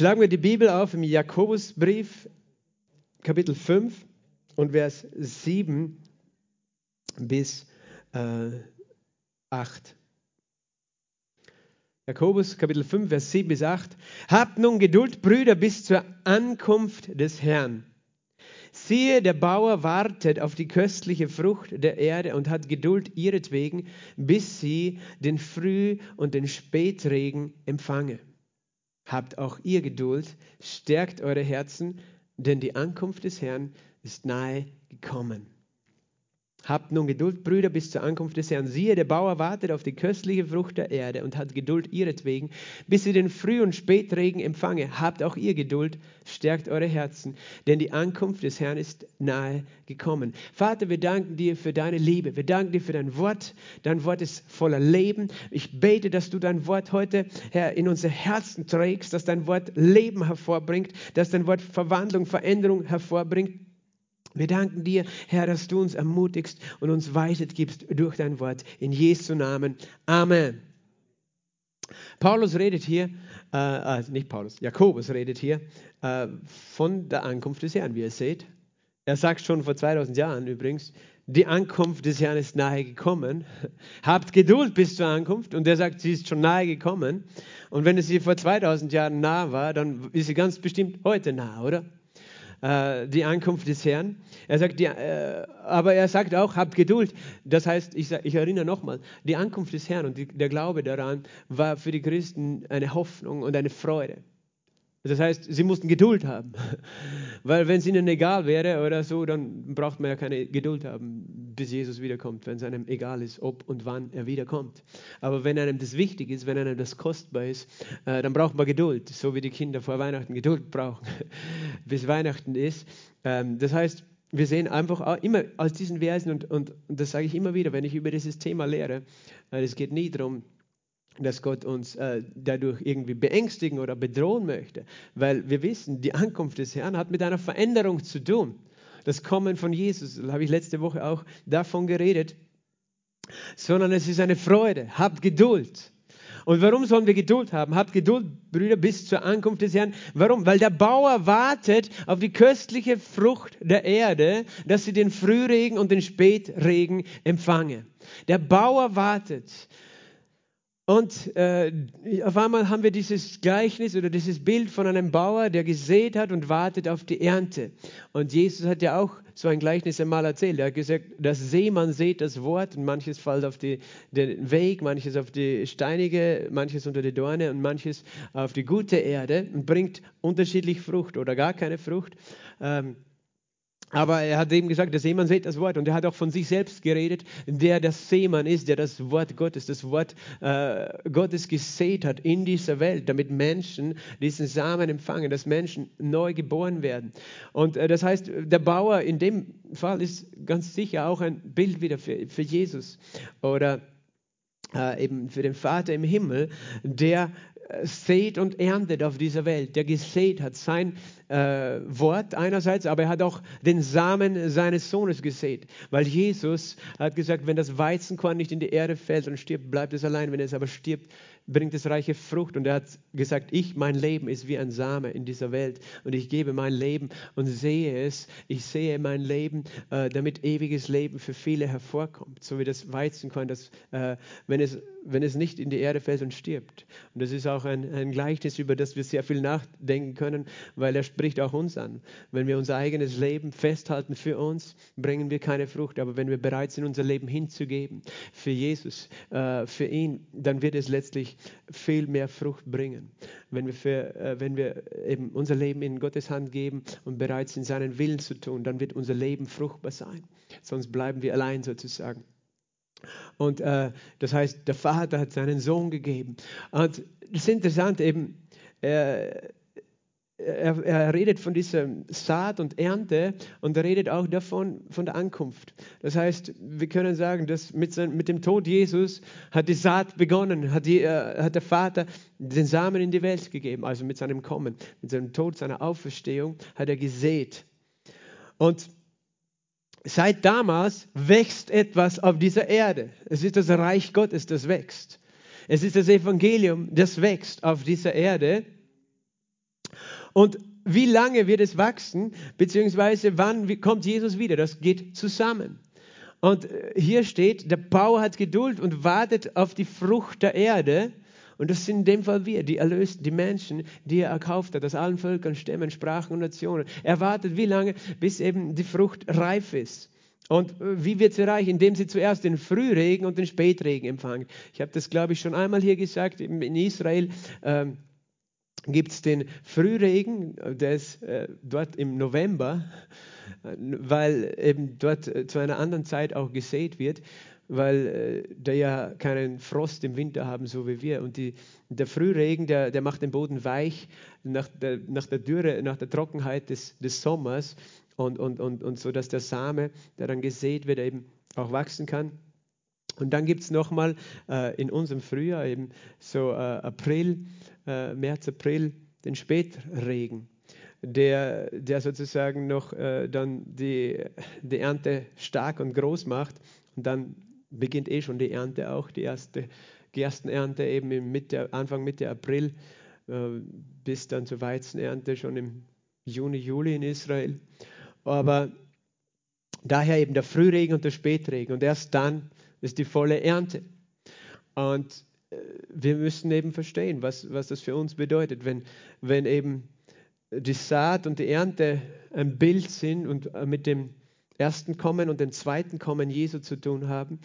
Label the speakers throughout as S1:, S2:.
S1: Schlagen wir die Bibel auf im Jakobusbrief, Kapitel 5 und Vers 7 bis äh, 8. Jakobus Kapitel 5, Vers 7 bis 8. Habt nun Geduld, Brüder, bis zur Ankunft des Herrn. Siehe, der Bauer wartet auf die köstliche Frucht der Erde und hat Geduld ihretwegen, bis sie den Früh- und den Spätregen empfange. Habt auch ihr Geduld, stärkt eure Herzen, denn die Ankunft des Herrn ist nahe gekommen. Habt nun Geduld, Brüder, bis zur Ankunft des Herrn. Siehe, der Bauer wartet auf die köstliche Frucht der Erde und hat Geduld ihretwegen, bis sie den Früh- und Spätregen empfange. Habt auch ihr Geduld, stärkt eure Herzen, denn die Ankunft des Herrn ist nahe gekommen. Vater, wir danken dir für deine Liebe. Wir danken dir für dein Wort. Dein Wort ist voller Leben. Ich bete, dass du dein Wort heute, Herr, in unser Herzen trägst, dass dein Wort Leben hervorbringt, dass dein Wort Verwandlung, Veränderung hervorbringt. Wir danken dir, Herr, dass du uns ermutigst und uns Weisheit gibst durch dein Wort. In Jesu Namen. Amen. Paulus redet hier, äh, also nicht Paulus, Jakobus redet hier äh, von der Ankunft des Herrn, wie ihr seht. Er sagt schon vor 2000 Jahren übrigens, die Ankunft des Herrn ist nahe gekommen. Habt Geduld bis zur Ankunft. Und er sagt, sie ist schon nahe gekommen. Und wenn es sie vor 2000 Jahren nah war, dann ist sie ganz bestimmt heute nah, oder? Äh, die Ankunft des Herrn. Er sagt, die, äh, aber er sagt auch, habt Geduld. Das heißt, ich, ich erinnere nochmal, die Ankunft des Herrn und die, der Glaube daran war für die Christen eine Hoffnung und eine Freude. Das heißt, sie mussten Geduld haben. Weil wenn es ihnen egal wäre oder so, dann braucht man ja keine Geduld haben, bis Jesus wiederkommt, wenn es einem egal ist, ob und wann er wiederkommt. Aber wenn einem das wichtig ist, wenn einem das kostbar ist, äh, dann braucht man Geduld, so wie die Kinder vor Weihnachten Geduld brauchen, bis Weihnachten ist. Ähm, das heißt, wir sehen einfach immer aus diesen Versen, und, und, und das sage ich immer wieder, wenn ich über dieses Thema lehre, äh, es geht nie darum, dass Gott uns äh, dadurch irgendwie beängstigen oder bedrohen möchte, weil wir wissen, die Ankunft des Herrn hat mit einer Veränderung zu tun. Das Kommen von Jesus, da habe ich letzte Woche auch davon geredet, sondern es ist eine Freude. Habt Geduld. Und warum sollen wir Geduld haben? Habt Geduld, Brüder, bis zur Ankunft des Herrn. Warum? Weil der Bauer wartet auf die köstliche Frucht der Erde, dass sie den Frühregen und den Spätregen empfange. Der Bauer wartet. Und äh, auf einmal haben wir dieses Gleichnis oder dieses Bild von einem Bauer, der gesät hat und wartet auf die Ernte. Und Jesus hat ja auch so ein Gleichnis einmal erzählt. Er hat gesagt, das Seemann sät das Wort und manches fällt auf die, den Weg, manches auf die steinige, manches unter die Dorne und manches auf die gute Erde und bringt unterschiedlich Frucht oder gar keine Frucht. Ähm, aber er hat eben gesagt, der Seemann sieht das Wort und er hat auch von sich selbst geredet, der das Seemann ist, der das Wort Gottes, das Wort äh, Gottes gesät hat in dieser Welt, damit Menschen diesen Samen empfangen, dass Menschen neu geboren werden. Und äh, das heißt, der Bauer in dem Fall ist ganz sicher auch ein Bild wieder für, für Jesus oder äh, eben für den Vater im Himmel, der sät und erntet auf dieser Welt, der gesät hat sein äh, Wort einerseits, aber er hat auch den Samen seines Sohnes gesät, weil Jesus hat gesagt, wenn das Weizenkorn nicht in die Erde fällt und stirbt, bleibt es allein, wenn es aber stirbt, bringt es reiche Frucht. Und er hat gesagt, ich, mein Leben ist wie ein Same in dieser Welt und ich gebe mein Leben und sehe es, ich sehe mein Leben, äh, damit ewiges Leben für viele hervorkommt, so wie das Weizenkorn, das, äh, wenn, es, wenn es nicht in die Erde fällt und stirbt. Und das ist auch ein, ein Gleichnis, über das wir sehr viel nachdenken können, weil er spricht auch uns an. Wenn wir unser eigenes Leben festhalten für uns, bringen wir keine Frucht, aber wenn wir bereit sind, unser Leben hinzugeben für Jesus, äh, für ihn, dann wird es letztlich viel mehr Frucht bringen. Wenn wir, für, äh, wenn wir eben unser Leben in Gottes Hand geben und bereit sind, seinen Willen zu tun, dann wird unser Leben fruchtbar sein. Sonst bleiben wir allein sozusagen. Und äh, das heißt, der Vater hat seinen Sohn gegeben. Und es ist interessant eben, äh, er, er, redet von dieser Saat und Ernte und er redet auch davon, von der Ankunft. Das heißt, wir können sagen, dass mit, sein, mit dem Tod Jesus hat die Saat begonnen, hat, die, äh, hat der Vater den Samen in die Welt gegeben, also mit seinem Kommen, mit seinem Tod, seiner Auferstehung hat er gesät. Und seit damals wächst etwas auf dieser Erde. Es ist das Reich Gottes, das wächst. Es ist das Evangelium, das wächst auf dieser Erde. Und wie lange wird es wachsen, beziehungsweise wann kommt Jesus wieder? Das geht zusammen. Und äh, hier steht, der Bauer hat Geduld und wartet auf die Frucht der Erde. Und das sind in dem Fall wir, die Erlösten, die Menschen, die er erkauft hat, aus allen Völkern, Stämmen, Sprachen und Nationen. Er wartet wie lange, bis eben die Frucht reif ist. Und äh, wie wird sie reich? Indem sie zuerst den Frühregen und den Spätregen empfangen. Ich habe das, glaube ich, schon einmal hier gesagt. In Israel ähm, gibt es den Frühregen, der ist äh, dort im November, weil eben dort äh, zu einer anderen Zeit auch gesät wird, weil äh, der ja keinen Frost im Winter haben, so wie wir. Und die, der Frühregen, der, der macht den Boden weich nach der, nach der Dürre, nach der Trockenheit des, des Sommers und, und, und, und so, dass der Same, der dann gesät wird, eben auch wachsen kann. Und dann gibt es nochmal äh, in unserem Frühjahr, eben so äh, April, äh, März, April, den Spätregen, der, der sozusagen noch äh, dann die, die Ernte stark und groß macht. Und dann beginnt eh schon die Ernte auch, die erste Gerstenernte eben im Mitte, Anfang Mitte April äh, bis dann zur Weizenernte schon im Juni, Juli in Israel. Aber daher eben der Frühregen und der Spätregen und erst dann ist die volle Ernte. Und wir müssen eben verstehen, was, was das für uns bedeutet, wenn, wenn eben die Saat und die Ernte ein Bild sind und äh, mit dem ersten Kommen und dem zweiten Kommen Jesu zu tun haben,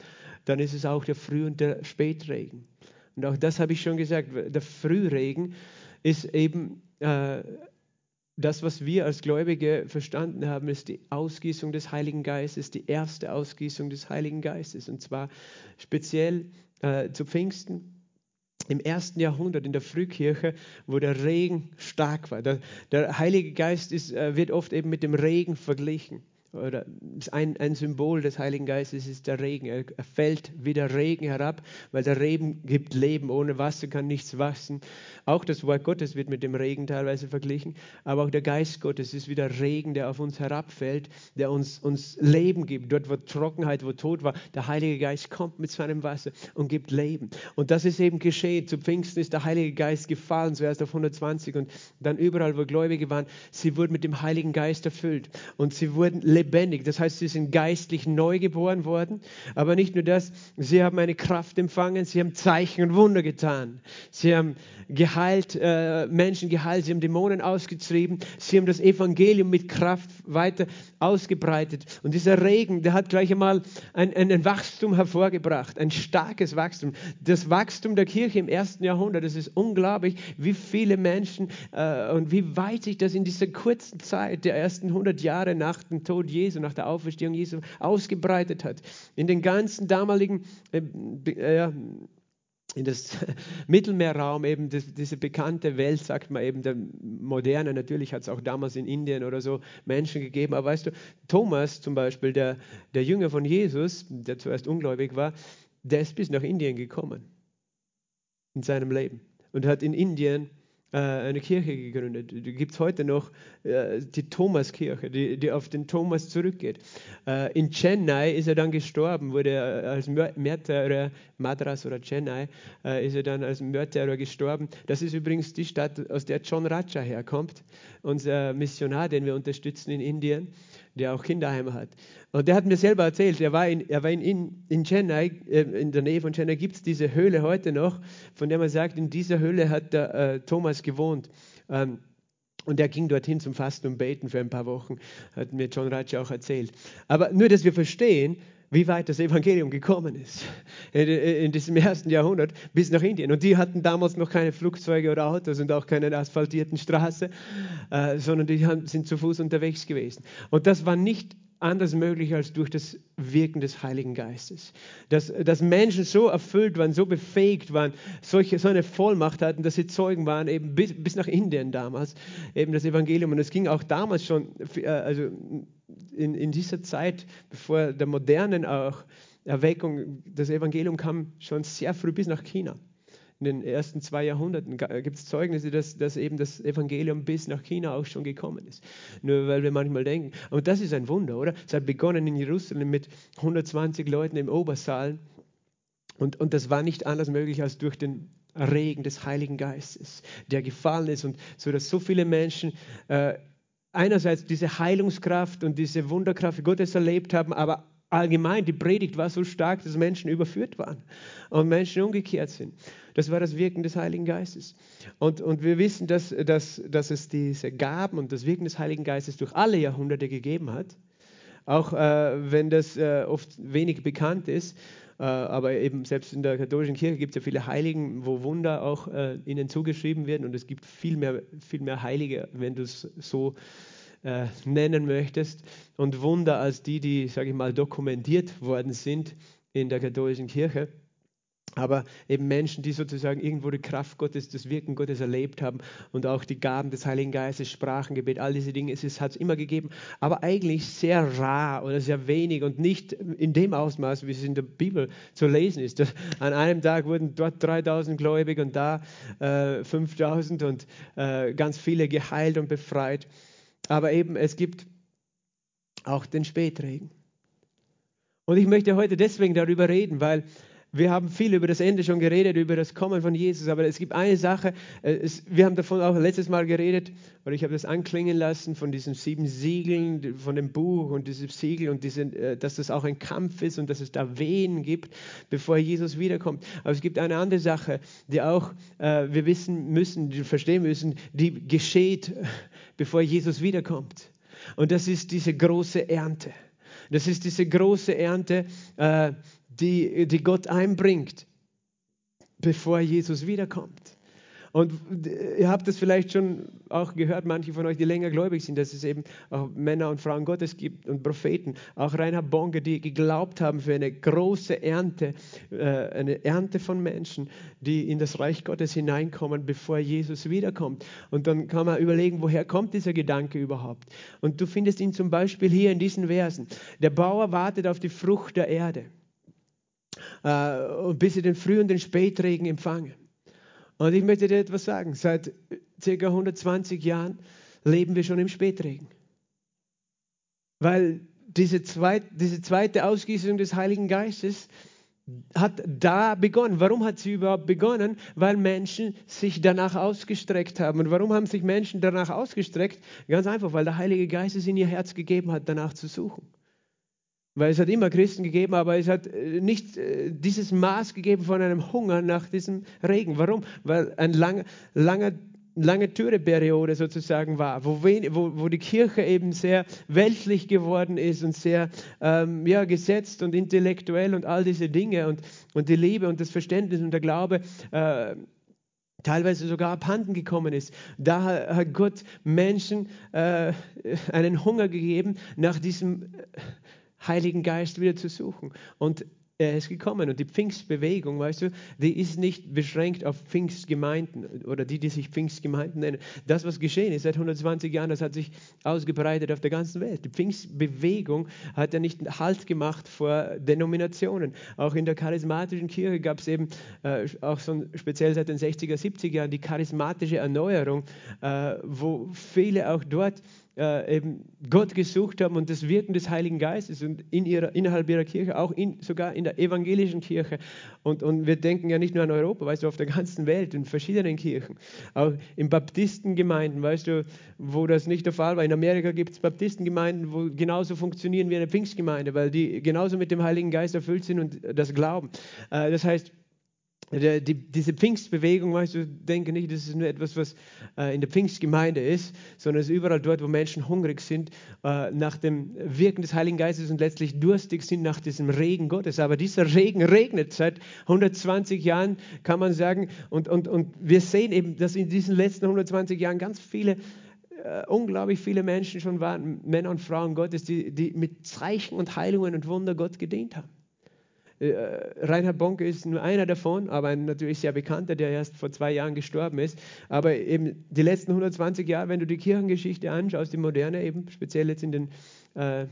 S1: dann ist es auch der Früh- und der Spätregen. Und auch das habe ich schon gesagt, der Frühregen ist eben äh, das, was wir als Gläubige verstanden haben, ist die Ausgießung des Heiligen Geistes, die erste Ausgießung des Heiligen Geistes. Und zwar speziell äh, zu Pfingsten im ersten Jahrhundert in der Frühkirche, wo der Regen stark war. Der, der Heilige Geist ist, äh, wird oft eben mit dem Regen verglichen oder ein, ein Symbol des Heiligen Geistes ist der Regen. Er, er fällt wie der Regen herab, weil der Regen gibt Leben. Ohne Wasser kann nichts wachsen. Auch das Wort Gottes wird mit dem Regen teilweise verglichen, aber auch der Geist Gottes ist wie der Regen, der auf uns herabfällt, der uns, uns Leben gibt. Dort, wo Trockenheit, wo Tod war, der Heilige Geist kommt mit seinem Wasser und gibt Leben. Und das ist eben geschehen. Zu Pfingsten ist der Heilige Geist gefallen, zuerst auf 120 und dann überall, wo Gläubige waren, sie wurden mit dem Heiligen Geist erfüllt und sie wurden lebendig lebendig. Das heißt, sie sind geistlich neu geboren worden. Aber nicht nur das, sie haben eine Kraft empfangen, sie haben Zeichen und Wunder getan. Sie haben geheilt, äh, Menschen geheilt, sie haben Dämonen ausgetrieben, sie haben das Evangelium mit Kraft weiter ausgebreitet. Und dieser Regen, der hat gleich einmal ein, ein, ein Wachstum hervorgebracht, ein starkes Wachstum. Das Wachstum der Kirche im ersten Jahrhundert, das ist unglaublich, wie viele Menschen äh, und wie weit sich das in dieser kurzen Zeit der ersten 100 Jahre nach dem Tod Jesu, nach der Auferstehung Jesu ausgebreitet hat. In den ganzen damaligen äh, äh, in das Mittelmeerraum, eben das, diese bekannte Welt, sagt man eben, der moderne, natürlich hat es auch damals in Indien oder so Menschen gegeben, aber weißt du, Thomas zum Beispiel, der, der Jünger von Jesus, der zuerst ungläubig war, der ist bis nach Indien gekommen in seinem Leben und hat in Indien eine Kirche gegründet. Die gibt es heute noch, äh, die Thomaskirche, die, die auf den Thomas zurückgeht. Äh, in Chennai ist er dann gestorben, wurde als Märtyrer, Madras oder Chennai, ist er dann als Märtyrer gestorben. Das ist übrigens die Stadt, aus der John Raja herkommt, unser Missionar, den wir unterstützen in Indien der auch Kinderheime hat. Und der hat mir selber erzählt, er war in, er war in, in Chennai, äh, in der Nähe von Chennai gibt es diese Höhle heute noch, von der man sagt, in dieser Höhle hat der äh, Thomas gewohnt. Ähm, und er ging dorthin zum Fasten und Beten für ein paar Wochen, hat mir John Ratch auch erzählt. Aber nur, dass wir verstehen, wie weit das Evangelium gekommen ist in diesem ersten Jahrhundert bis nach Indien. Und die hatten damals noch keine Flugzeuge oder Autos und auch keine asphaltierten Straße, äh, sondern die sind zu Fuß unterwegs gewesen. Und das war nicht anders möglich als durch das Wirken des Heiligen Geistes. Dass, dass Menschen so erfüllt waren, so befähigt waren, solche, so eine Vollmacht hatten, dass sie Zeugen waren, eben bis, bis nach Indien damals, eben das Evangelium. Und es ging auch damals schon, äh, also in, in dieser Zeit, bevor der modernen auch Erweckung, das Evangelium kam schon sehr früh bis nach China. In den ersten zwei Jahrhunderten gibt es Zeugnisse, dass, dass eben das Evangelium bis nach China auch schon gekommen ist. Nur weil wir manchmal denken, und das ist ein Wunder, oder? Es hat begonnen in Jerusalem mit 120 Leuten im Obersaal und, und das war nicht anders möglich als durch den Regen des Heiligen Geistes, der gefallen ist und so dass so viele Menschen äh, einerseits diese Heilungskraft und diese Wunderkraft Gottes erlebt haben, aber allgemein die Predigt war so stark, dass Menschen überführt waren und Menschen umgekehrt sind. Das war das Wirken des Heiligen Geistes. Und, und wir wissen, dass, dass, dass es diese Gaben und das Wirken des Heiligen Geistes durch alle Jahrhunderte gegeben hat, auch äh, wenn das äh, oft wenig bekannt ist. Äh, aber eben selbst in der katholischen Kirche gibt es ja viele Heiligen, wo Wunder auch äh, ihnen zugeschrieben werden und es gibt viel mehr, viel mehr Heilige, wenn du es so äh, nennen möchtest, und Wunder als die, die, sage ich mal, dokumentiert worden sind in der katholischen Kirche aber eben Menschen, die sozusagen irgendwo die Kraft Gottes, das Wirken Gottes erlebt haben und auch die Gaben des Heiligen Geistes, Sprachengebet, all diese Dinge, es hat es immer gegeben, aber eigentlich sehr rar oder sehr wenig und nicht in dem Ausmaß, wie es in der Bibel zu lesen ist. An einem Tag wurden dort 3000 gläubig und da äh, 5000 und äh, ganz viele geheilt und befreit. Aber eben, es gibt auch den Spätregen. Und ich möchte heute deswegen darüber reden, weil wir haben viel über das Ende schon geredet, über das Kommen von Jesus, aber es gibt eine Sache, äh, es, wir haben davon auch letztes Mal geredet, oder ich habe das anklingen lassen, von diesen sieben Siegeln, von dem Buch und diesem Siegel und diese, äh, dass das auch ein Kampf ist und dass es da Wehen gibt, bevor Jesus wiederkommt. Aber es gibt eine andere Sache, die auch äh, wir wissen müssen, die verstehen müssen, die geschieht, bevor Jesus wiederkommt. Und das ist diese große Ernte. Das ist diese große Ernte, äh, die, die Gott einbringt, bevor Jesus wiederkommt. Und ihr habt es vielleicht schon auch gehört, manche von euch, die länger gläubig sind, dass es eben auch Männer und Frauen Gottes gibt und Propheten, auch Reinhard Bonke, die geglaubt haben für eine große Ernte, äh, eine Ernte von Menschen, die in das Reich Gottes hineinkommen, bevor Jesus wiederkommt. Und dann kann man überlegen, woher kommt dieser Gedanke überhaupt? Und du findest ihn zum Beispiel hier in diesen Versen. Der Bauer wartet auf die Frucht der Erde äh, bis sie den Früh- und den Spätregen empfangen. Und ich möchte dir etwas sagen. Seit ca. 120 Jahren leben wir schon im Spätregen. Weil diese, zweit, diese zweite Ausgießung des Heiligen Geistes hat da begonnen. Warum hat sie überhaupt begonnen? Weil Menschen sich danach ausgestreckt haben. Und warum haben sich Menschen danach ausgestreckt? Ganz einfach, weil der Heilige Geist es in ihr Herz gegeben hat, danach zu suchen. Weil es hat immer Christen gegeben, aber es hat äh, nicht äh, dieses Maß gegeben von einem Hunger nach diesem Regen. Warum? Weil ein lange, lange, lange Türeperiode sozusagen war, wo, wo, wo, die Kirche eben sehr weltlich geworden ist und sehr ähm, ja, gesetzt und intellektuell und all diese Dinge und, und die Liebe und das Verständnis und der Glaube äh, teilweise sogar abhanden gekommen ist. Da hat Gott Menschen äh, einen Hunger gegeben nach diesem äh, Heiligen Geist wieder zu suchen. Und er ist gekommen. Und die Pfingstbewegung, weißt du, die ist nicht beschränkt auf Pfingstgemeinden oder die, die sich Pfingstgemeinden nennen. Das, was geschehen ist seit 120 Jahren, das hat sich ausgebreitet auf der ganzen Welt. Die Pfingstbewegung hat ja nicht Halt gemacht vor Denominationen. Auch in der charismatischen Kirche gab es eben äh, auch so speziell seit den 60er, 70er Jahren die charismatische Erneuerung, äh, wo viele auch dort äh, eben Gott gesucht haben und das Wirken des Heiligen Geistes und in ihrer, innerhalb ihrer Kirche, auch in, sogar in der evangelischen Kirche. Und, und wir denken ja nicht nur an Europa, weißt du, auf der ganzen Welt, in verschiedenen Kirchen. Auch in Baptistengemeinden, weißt du, wo das nicht der Fall war. In Amerika gibt es Baptistengemeinden, wo genauso funktionieren wie eine Pfingstgemeinde, weil die genauso mit dem Heiligen Geist erfüllt sind und das glauben. Äh, das heißt, die, diese Pfingstbewegung, weißt du, denke nicht, das ist nur etwas, was äh, in der Pfingstgemeinde ist, sondern es ist überall dort, wo Menschen hungrig sind äh, nach dem Wirken des Heiligen Geistes und letztlich durstig sind nach diesem Regen Gottes. Aber dieser Regen regnet seit 120 Jahren, kann man sagen. Und, und, und wir sehen eben, dass in diesen letzten 120 Jahren ganz viele äh, unglaublich viele Menschen schon waren, Männer und Frauen Gottes, die, die mit Zeichen und Heilungen und Wunder Gott gedient haben. Äh, Reinhard Bonke ist nur einer davon, aber ein natürlich sehr bekannter, der erst vor zwei Jahren gestorben ist. Aber eben die letzten 120 Jahre, wenn du die Kirchengeschichte anschaust, die moderne eben, speziell jetzt in den äh,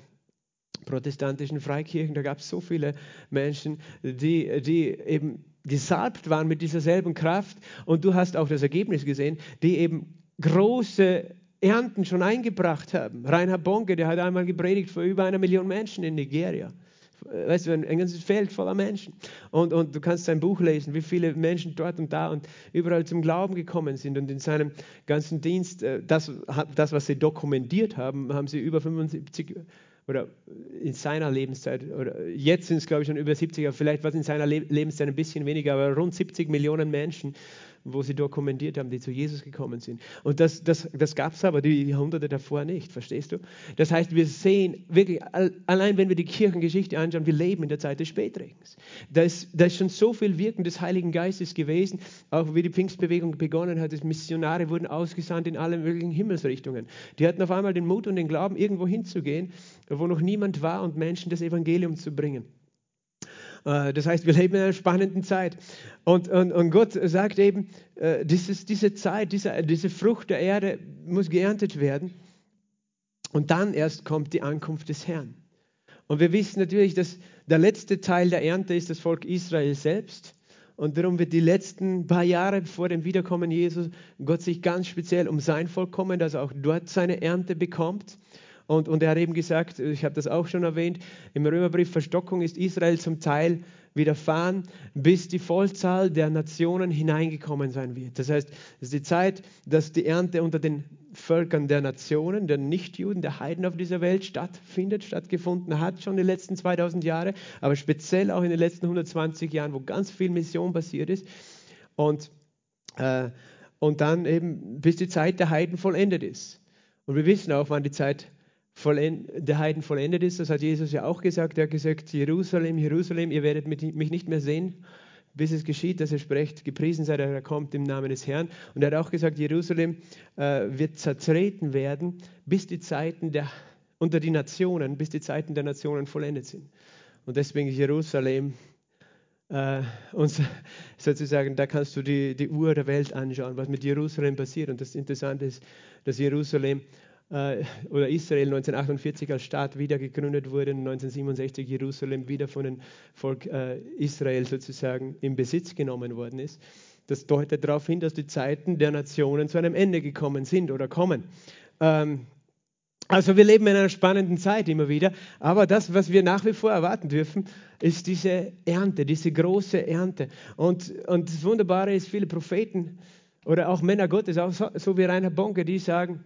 S1: protestantischen Freikirchen, da gab es so viele Menschen, die, die eben gesalbt waren mit dieser selben Kraft. Und du hast auch das Ergebnis gesehen, die eben große Ernten schon eingebracht haben. Reinhard Bonke, der hat einmal gepredigt vor über einer Million Menschen in Nigeria weißt du, ein, ganzes Feld voller Menschen. Und, und du kannst sein Buch lesen, wie viele Menschen dort und da und überall zum Glauben gekommen sind. Und in seinem ganzen Dienst, äh, das, das was sie dokumentiert haben, haben sie über 75 oder in seiner Lebenszeit, oder jetzt sind es glaube ich schon über 70, aber vielleicht war es in seiner Lebenszeit ein bisschen weniger, aber rund 70 Millionen Menschen wo sie dokumentiert haben, die zu Jesus gekommen sind. Und das, das, das gab es aber die Jahrhunderte davor nicht, verstehst du? Das heißt, wir sehen wirklich, allein wenn wir die Kirchengeschichte anschauen, wir leben in der Zeit des Spätregens. Da ist, da ist schon so viel Wirken des Heiligen Geistes gewesen, auch wie die Pfingstbewegung begonnen hat, dass Missionare wurden ausgesandt in alle möglichen Himmelsrichtungen. Die hatten auf einmal den Mut und den Glauben, irgendwo hinzugehen, wo noch niemand war und Menschen das Evangelium zu bringen. Äh, das heißt, wir leben in einer spannenden Zeit. Und, und, und Gott sagt eben, äh, dieses, diese Zeit, diese, diese Frucht der Erde muss geerntet werden. Und dann erst kommt die Ankunft des Herrn. Und wir wissen natürlich, dass der letzte Teil der Ernte ist das Volk Israel selbst. Und darum wird die letzten paar Jahre vor dem Wiederkommen Jesus Gott sich ganz speziell um sein Volk kommen, dass er auch dort seine Ernte bekommt. Und, und er hat eben gesagt, ich habe das auch schon erwähnt, im Römerbrief, Verstockung ist Israel zum Teil widerfahren, bis die Vollzahl der Nationen hineingekommen sein wird. Das heißt, es ist die Zeit, dass die Ernte unter den Völkern der Nationen, der Nichtjuden, der Heiden auf dieser Welt stattfindet, stattgefunden hat, schon die letzten 2000 Jahre, aber speziell auch in den letzten 120 Jahren, wo ganz viel Mission passiert ist. Und, äh, und dann eben, bis die Zeit der Heiden vollendet ist. Und wir wissen auch, wann die Zeit der Heiden vollendet ist. Das hat Jesus ja auch gesagt. Er hat gesagt, Jerusalem, Jerusalem, ihr werdet mich nicht mehr sehen, bis es geschieht, dass er spricht, gepriesen sei der, er kommt im Namen des Herrn. Und er hat auch gesagt, Jerusalem äh, wird zertreten werden, bis die Zeiten der, unter die Nationen, bis die Zeiten der Nationen vollendet sind. Und deswegen Jerusalem, äh, und sozusagen, da kannst du die, die Uhr der Welt anschauen, was mit Jerusalem passiert. Und das Interessante ist, dass Jerusalem oder Israel 1948 als Staat wieder gegründet wurde, 1967 Jerusalem wieder von dem Volk äh, Israel sozusagen in Besitz genommen worden ist. Das deutet darauf hin, dass die Zeiten der Nationen zu einem Ende gekommen sind oder kommen. Ähm, also wir leben in einer spannenden Zeit immer wieder, aber das, was wir nach wie vor erwarten dürfen, ist diese Ernte, diese große Ernte. Und, und das Wunderbare ist, viele Propheten oder auch Männer Gottes, auch so, so wie Rainer Bonke, die sagen,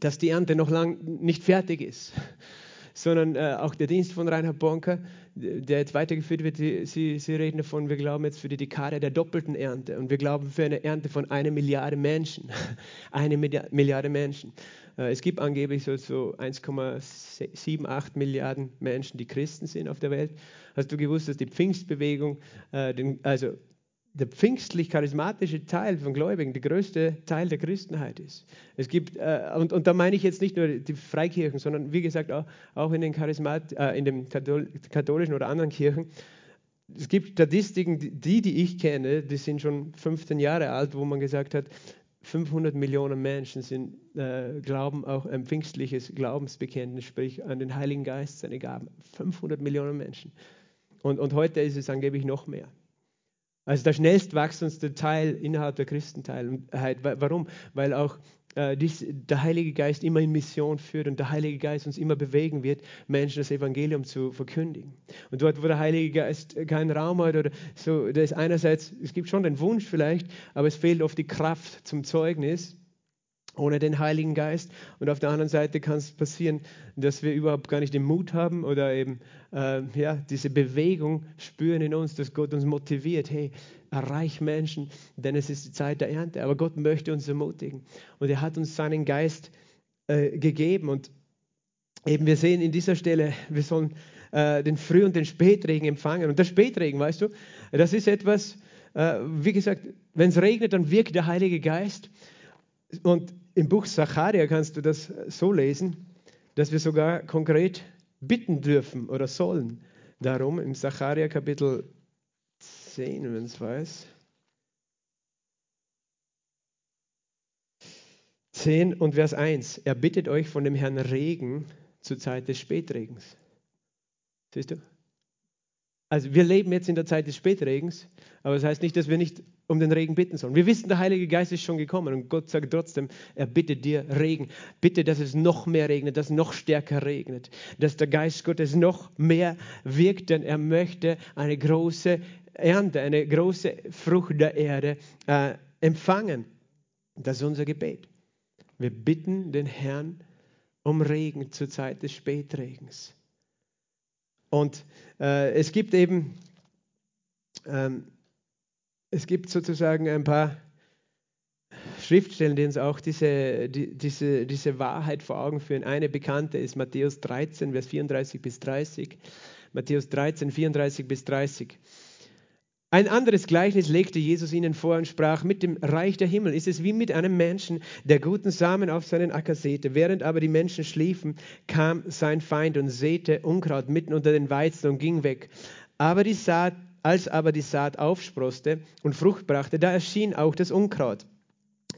S1: dass die Ernte noch lang nicht fertig ist, sondern äh, auch der Dienst von Reinhard Bonker, der jetzt weitergeführt wird, die, sie, sie reden davon, wir glauben jetzt für die Dekade der doppelten Ernte und wir glauben für eine Ernte von einer Milliarde Menschen. eine Milliarde Menschen. Äh, es gibt angeblich so, so 1,78 Milliarden Menschen, die Christen sind auf der Welt. Hast du gewusst, dass die Pfingstbewegung, äh, den, also der pfingstlich-charismatische Teil von Gläubigen der größte Teil der Christenheit ist. Es gibt, äh, und, und da meine ich jetzt nicht nur die Freikirchen, sondern wie gesagt auch, auch in den, Charismat, äh, in den Kathol katholischen oder anderen Kirchen. Es gibt Statistiken, die, die ich kenne, die sind schon 15 Jahre alt, wo man gesagt hat, 500 Millionen Menschen sind, äh, glauben auch ein pfingstliches Glaubensbekenntnis, sprich an den Heiligen Geist, seine Gaben. 500 Millionen Menschen. Und, und heute ist es angeblich noch mehr. Also der schnellst wachsendste Teil innerhalb der Christenheit. Warum? Weil auch äh, dies, der Heilige Geist immer in Mission führt und der Heilige Geist uns immer bewegen wird, Menschen das Evangelium zu verkündigen. Und dort, wo der Heilige Geist keinen Raum hat oder so, da ist einerseits, es gibt schon den Wunsch vielleicht, aber es fehlt oft die Kraft zum Zeugnis ohne den Heiligen Geist. Und auf der anderen Seite kann es passieren, dass wir überhaupt gar nicht den Mut haben oder eben äh, ja, diese Bewegung spüren in uns, dass Gott uns motiviert. Hey, erreich Menschen, denn es ist die Zeit der Ernte. Aber Gott möchte uns ermutigen. Und er hat uns seinen Geist äh, gegeben. Und eben wir sehen in dieser Stelle, wir sollen äh, den Früh- und den Spätregen empfangen. Und der Spätregen, weißt du, das ist etwas, äh, wie gesagt, wenn es regnet, dann wirkt der Heilige Geist. Und im Buch Zacharia kannst du das so lesen, dass wir sogar konkret bitten dürfen oder sollen. Darum im Zacharia Kapitel 10, wenn es weiß. 10 und Vers 1. Er bittet euch von dem Herrn Regen zur Zeit des Spätregens. Siehst du? Also wir leben jetzt in der Zeit des Spätregens, aber das heißt nicht, dass wir nicht um den Regen bitten sollen. Wir wissen, der Heilige Geist ist schon gekommen und Gott sagt trotzdem, er bittet dir Regen. Bitte, dass es noch mehr regnet, dass noch stärker regnet, dass der Geist Gottes noch mehr wirkt, denn er möchte eine große Ernte, eine große Frucht der Erde äh, empfangen. Das ist unser Gebet. Wir bitten den Herrn um Regen zur Zeit des Spätregens. Und äh, es gibt eben, ähm, es gibt sozusagen ein paar Schriftstellen, die uns auch diese, die, diese, diese Wahrheit vor Augen führen. Eine bekannte ist Matthäus 13, Vers 34 bis 30. Matthäus 13, 34 bis 30. Ein anderes Gleichnis legte Jesus ihnen vor und sprach, mit dem Reich der Himmel ist es wie mit einem Menschen, der guten Samen auf seinen Acker säte. Während aber die Menschen schliefen, kam sein Feind und säte Unkraut mitten unter den Weizen und ging weg. Aber die Saat, als aber die Saat aufsproste und Frucht brachte, da erschien auch das Unkraut.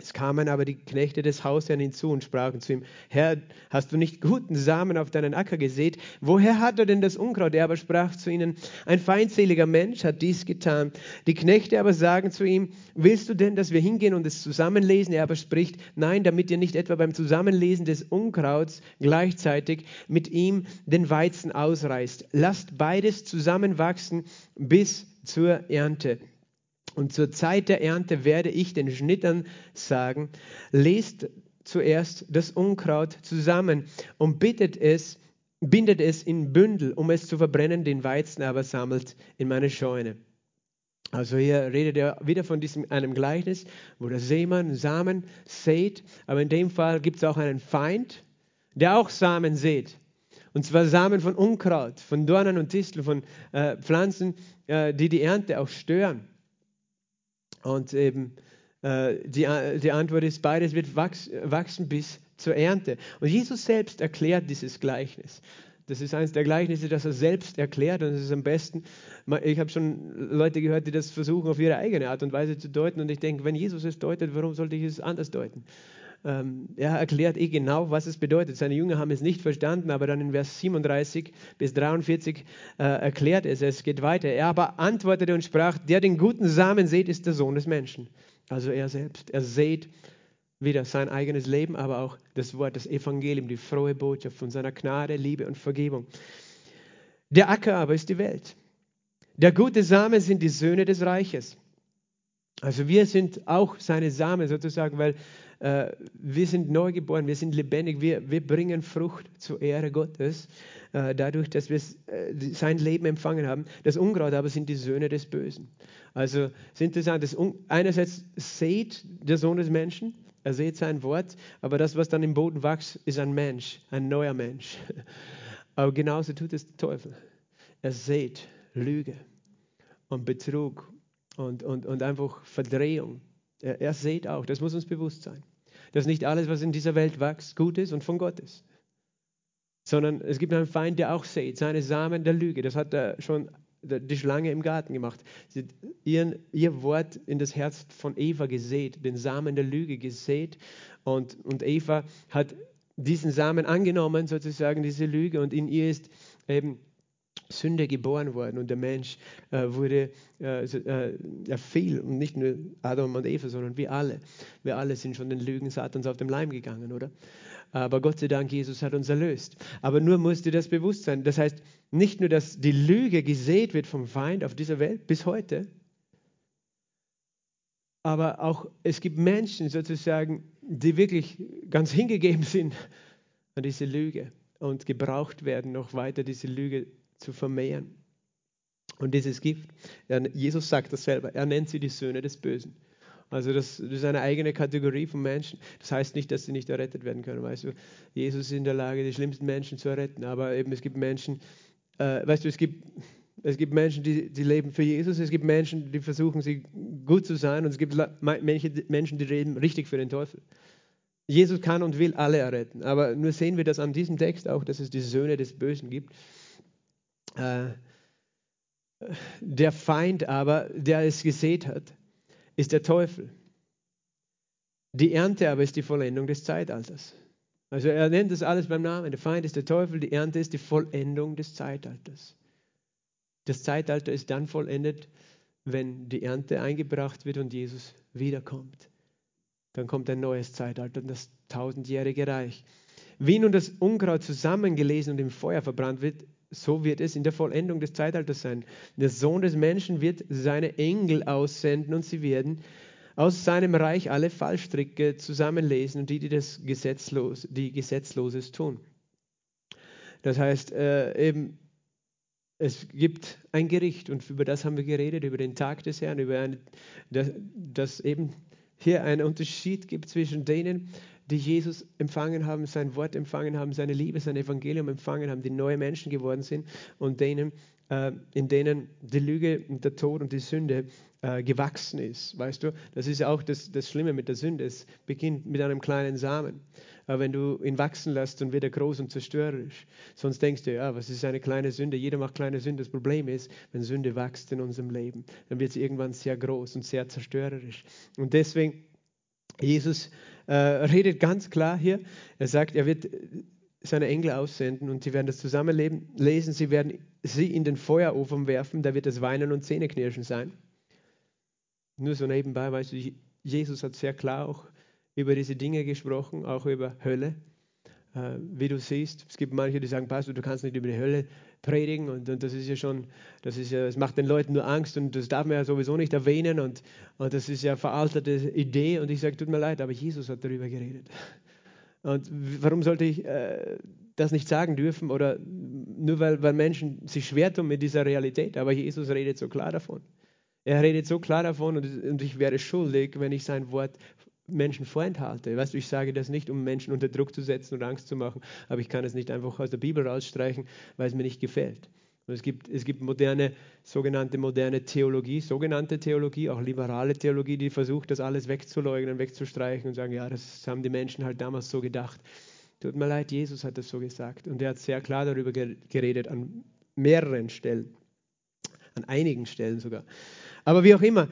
S1: Es kamen aber die Knechte des Hausherrn hinzu und sprachen zu ihm, Herr, hast du nicht guten Samen auf deinen Acker gesät? Woher hat er denn das Unkraut? Er aber sprach zu ihnen, ein feindseliger Mensch hat dies getan. Die Knechte aber sagen zu ihm, willst du denn, dass wir hingehen und es zusammenlesen? Er aber spricht, nein, damit ihr nicht etwa beim Zusammenlesen des Unkrauts gleichzeitig mit ihm den Weizen ausreißt. Lasst beides zusammenwachsen bis zur Ernte. Und zur Zeit der Ernte werde ich den Schnittern sagen, lest zuerst das Unkraut zusammen und bittet es, bindet es in Bündel, um es zu verbrennen, den Weizen aber sammelt in meine Scheune. Also hier redet er wieder von diesem, einem Gleichnis, wo der Seemann Samen sät, aber in dem Fall gibt es auch einen Feind, der auch Samen sät. Und zwar Samen von Unkraut, von Dornen und Disteln, von äh, Pflanzen, äh, die die Ernte auch stören. Und eben äh, die, die Antwort ist, beides wird wachs, wachsen bis zur Ernte. Und Jesus selbst erklärt dieses Gleichnis. Das ist eines der Gleichnisse, das er selbst erklärt und es ist am besten. Ich habe schon Leute gehört, die das versuchen auf ihre eigene Art und Weise zu deuten und ich denke, wenn Jesus es deutet, warum sollte ich es anders deuten? Ähm, er erklärt eh genau, was es bedeutet. Seine Jünger haben es nicht verstanden, aber dann in Vers 37 bis 43 äh, erklärt es. Es geht weiter. Er aber antwortete und sprach, der den guten Samen sät, ist der Sohn des Menschen. Also er selbst. Er sät wieder sein eigenes Leben, aber auch das Wort, das Evangelium, die frohe Botschaft von seiner Gnade, Liebe und Vergebung. Der Acker aber ist die Welt. Der gute Samen sind die Söhne des Reiches. Also wir sind auch seine Samen sozusagen, weil wir sind neu geboren, wir sind lebendig, wir, wir bringen Frucht zur Ehre Gottes, äh, dadurch, dass wir äh, sein Leben empfangen haben. Das Unkraut aber sind die Söhne des Bösen. Also es ist interessant, dass einerseits seht der Sohn des Menschen, er seht sein Wort, aber das, was dann im Boden wächst, ist ein Mensch, ein neuer Mensch. Aber genauso tut es der Teufel. Er seht Lüge und Betrug und, und, und einfach Verdrehung. Er, er seht auch, das muss uns bewusst sein dass nicht alles, was in dieser Welt wächst, gut ist und von Gott ist. Sondern es gibt einen Feind, der auch sät, seine Samen der Lüge. Das hat er schon die Schlange im Garten gemacht. Sie hat ihren, ihr Wort in das Herz von Eva gesät, den Samen der Lüge gesät. Und, und Eva hat diesen Samen angenommen, sozusagen diese Lüge, und in ihr ist eben Sünde geboren worden und der Mensch äh, wurde, äh, äh, er fiel und nicht nur Adam und Eva, sondern wir alle. Wir alle sind schon den Lügen Satans auf dem Leim gegangen, oder? Aber Gott sei Dank, Jesus hat uns erlöst. Aber nur musst du das bewusst sein. Das heißt, nicht nur, dass die Lüge gesät wird vom Feind auf dieser Welt bis heute, aber auch es gibt Menschen sozusagen, die wirklich ganz hingegeben sind an diese Lüge und gebraucht werden, noch weiter diese Lüge zu vermehren. Und dieses Gift, Jesus sagt das selber, er nennt sie die Söhne des Bösen. Also das, das, ist eine eigene Kategorie von Menschen. Das heißt nicht, dass sie nicht errettet werden können. Weißt du, Jesus ist in der Lage, die schlimmsten Menschen zu erretten. Aber eben es gibt Menschen, äh, weißt du, es gibt, es gibt Menschen, die, die leben für Jesus. Es gibt Menschen, die versuchen, sie gut zu sein. Und es gibt Menschen, die leben richtig für den Teufel. Jesus kann und will alle erretten. Aber nur sehen wir das an diesem Text auch, dass es die Söhne des Bösen gibt. Äh, der Feind aber, der es gesät hat, ist der Teufel. Die Ernte aber ist die Vollendung des Zeitalters. Also er nennt das alles beim Namen. Der Feind ist der Teufel, die Ernte ist die Vollendung des Zeitalters. Das Zeitalter ist dann vollendet, wenn die Ernte eingebracht wird und Jesus wiederkommt. Dann kommt ein neues Zeitalter, das tausendjährige Reich. Wie nun das Unkraut zusammengelesen und im Feuer verbrannt wird, so wird es in der Vollendung des Zeitalters sein. Der Sohn des Menschen wird seine Engel aussenden und sie werden aus seinem Reich alle Fallstricke zusammenlesen und die, die das Gesetzlos, die Gesetzloses tun. Das heißt, äh, eben, es gibt ein Gericht und über das haben wir geredet, über den Tag des Herrn, über eine, dass, dass eben hier einen Unterschied gibt zwischen denen, die Jesus empfangen haben, sein Wort empfangen haben, seine Liebe, sein Evangelium empfangen haben, die neue Menschen geworden sind und denen, äh, in denen die Lüge der Tod und die Sünde äh, gewachsen ist. Weißt du, das ist auch das, das Schlimme mit der Sünde. Es beginnt mit einem kleinen Samen. Aber wenn du ihn wachsen lässt, dann wird er groß und zerstörerisch. Sonst denkst du, ja, was ist eine kleine Sünde? Jeder macht kleine Sünde. Das Problem ist, wenn Sünde wächst in unserem Leben, dann wird sie irgendwann sehr groß und sehr zerstörerisch. Und deswegen, Jesus äh, redet ganz klar hier. Er sagt, er wird seine Engel aussenden und sie werden das zusammenlesen. Sie werden sie in den Feuerofen werfen. Da wird es Weinen und Zähneknirschen sein. Nur so nebenbei, weißt du, Jesus hat sehr klar auch über diese Dinge gesprochen, auch über Hölle. Äh, wie du siehst, es gibt manche, die sagen, Pastor, du kannst nicht über die Hölle predigen und, und, das ist ja schon, das ist ja, es macht den Leuten nur Angst und das darf man ja sowieso nicht erwähnen und, und das ist ja veraltete Idee und ich sage, tut mir leid, aber Jesus hat darüber geredet. Und warum sollte ich äh, das nicht sagen dürfen oder nur weil, weil Menschen sich schwer tun mit dieser Realität, aber Jesus redet so klar davon. Er redet so klar davon und, und ich wäre schuldig, wenn ich sein Wort Menschen vorenthalte. Weißt du, ich sage das nicht, um Menschen unter Druck zu setzen oder Angst zu machen, aber ich kann es nicht einfach aus der Bibel rausstreichen, weil es mir nicht gefällt. Und es gibt, es gibt moderne, sogenannte moderne Theologie, sogenannte Theologie, auch liberale Theologie, die versucht, das alles wegzuleugnen, wegzustreichen und sagen, ja, das haben die Menschen halt damals so gedacht. Tut mir leid, Jesus hat das so gesagt. Und er hat sehr klar darüber geredet, an mehreren Stellen, an einigen Stellen sogar. Aber wie auch immer,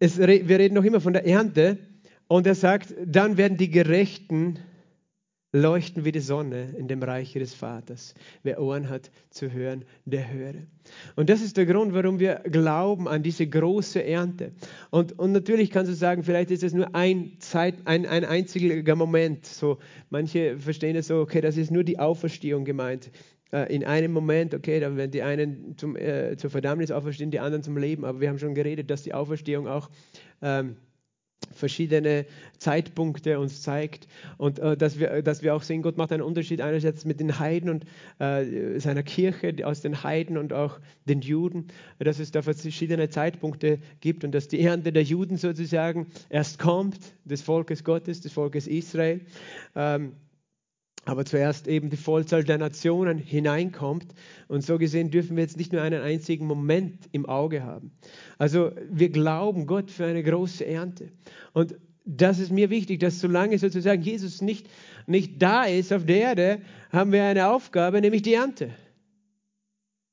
S1: es, wir reden noch immer von der Ernte und er sagt, dann werden die Gerechten leuchten wie die Sonne in dem Reich des Vaters. Wer Ohren hat zu hören, der höre. Und das ist der Grund, warum wir glauben an diese große Ernte. Und, und natürlich kannst du sagen, vielleicht ist es nur ein, Zeit, ein, ein einziger Moment. So, manche verstehen es so, okay, das ist nur die Auferstehung gemeint. Äh, in einem Moment, okay, dann werden die einen zum, äh, zur Verdammnis auferstehen, die anderen zum Leben. Aber wir haben schon geredet, dass die Auferstehung auch ähm, verschiedene Zeitpunkte uns zeigt und äh, dass, wir, dass wir auch sehen, Gott macht einen Unterschied einerseits mit den Heiden und äh, seiner Kirche, aus den Heiden und auch den Juden, dass es da verschiedene Zeitpunkte gibt und dass die Ernte der Juden sozusagen erst kommt, des Volkes Gottes, des Volkes Israel. Ähm, aber zuerst eben die Vollzahl der Nationen hineinkommt. Und so gesehen dürfen wir jetzt nicht nur einen einzigen Moment im Auge haben. Also wir glauben Gott für eine große Ernte. Und das ist mir wichtig, dass solange sozusagen Jesus nicht, nicht da ist auf der Erde, haben wir eine Aufgabe, nämlich die Ernte.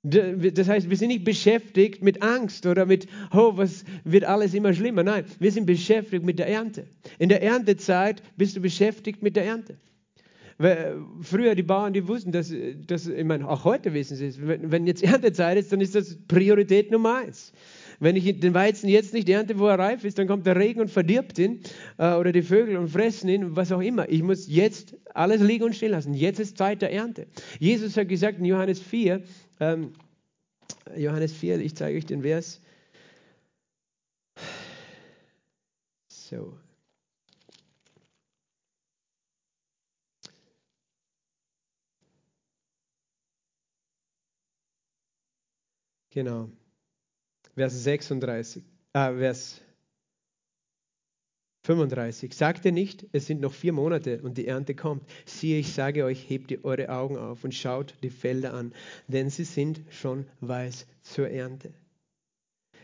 S1: Das heißt, wir sind nicht beschäftigt mit Angst oder mit, oh, was wird alles immer schlimmer. Nein, wir sind beschäftigt mit der Ernte. In der Erntezeit bist du beschäftigt mit der Ernte. Weil früher die Bauern, die wussten, dass, dass ich meine, auch heute wissen sie es, wenn, wenn jetzt Erntezeit ist, dann ist das Priorität Nummer eins. Wenn ich den Weizen jetzt nicht ernte, wo er reif ist, dann kommt der Regen und verdirbt ihn äh, oder die Vögel und fressen ihn, was auch immer. Ich muss jetzt alles liegen und stehen lassen. Jetzt ist Zeit der Ernte. Jesus hat gesagt in Johannes 4, ähm, Johannes 4, ich zeige euch den Vers. So, Genau. Vers 36, äh, Vers 35. Sagt er nicht, es sind noch vier Monate und die Ernte kommt. Siehe, ich sage euch, hebt ihr eure Augen auf und schaut die Felder an, denn sie sind schon weiß zur Ernte.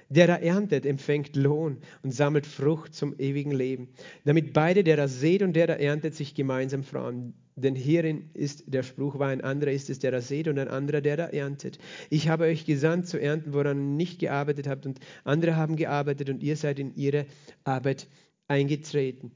S1: Der da erntet, empfängt Lohn und sammelt Frucht zum ewigen Leben, damit beide, der da seht und der da erntet, sich gemeinsam freuen. Denn hierin ist der Spruch war, ein anderer ist es, der da seht und ein anderer, der da erntet. Ich habe euch gesandt zu ernten, woran ihr nicht gearbeitet habt und andere haben gearbeitet und ihr seid in ihre Arbeit eingetreten.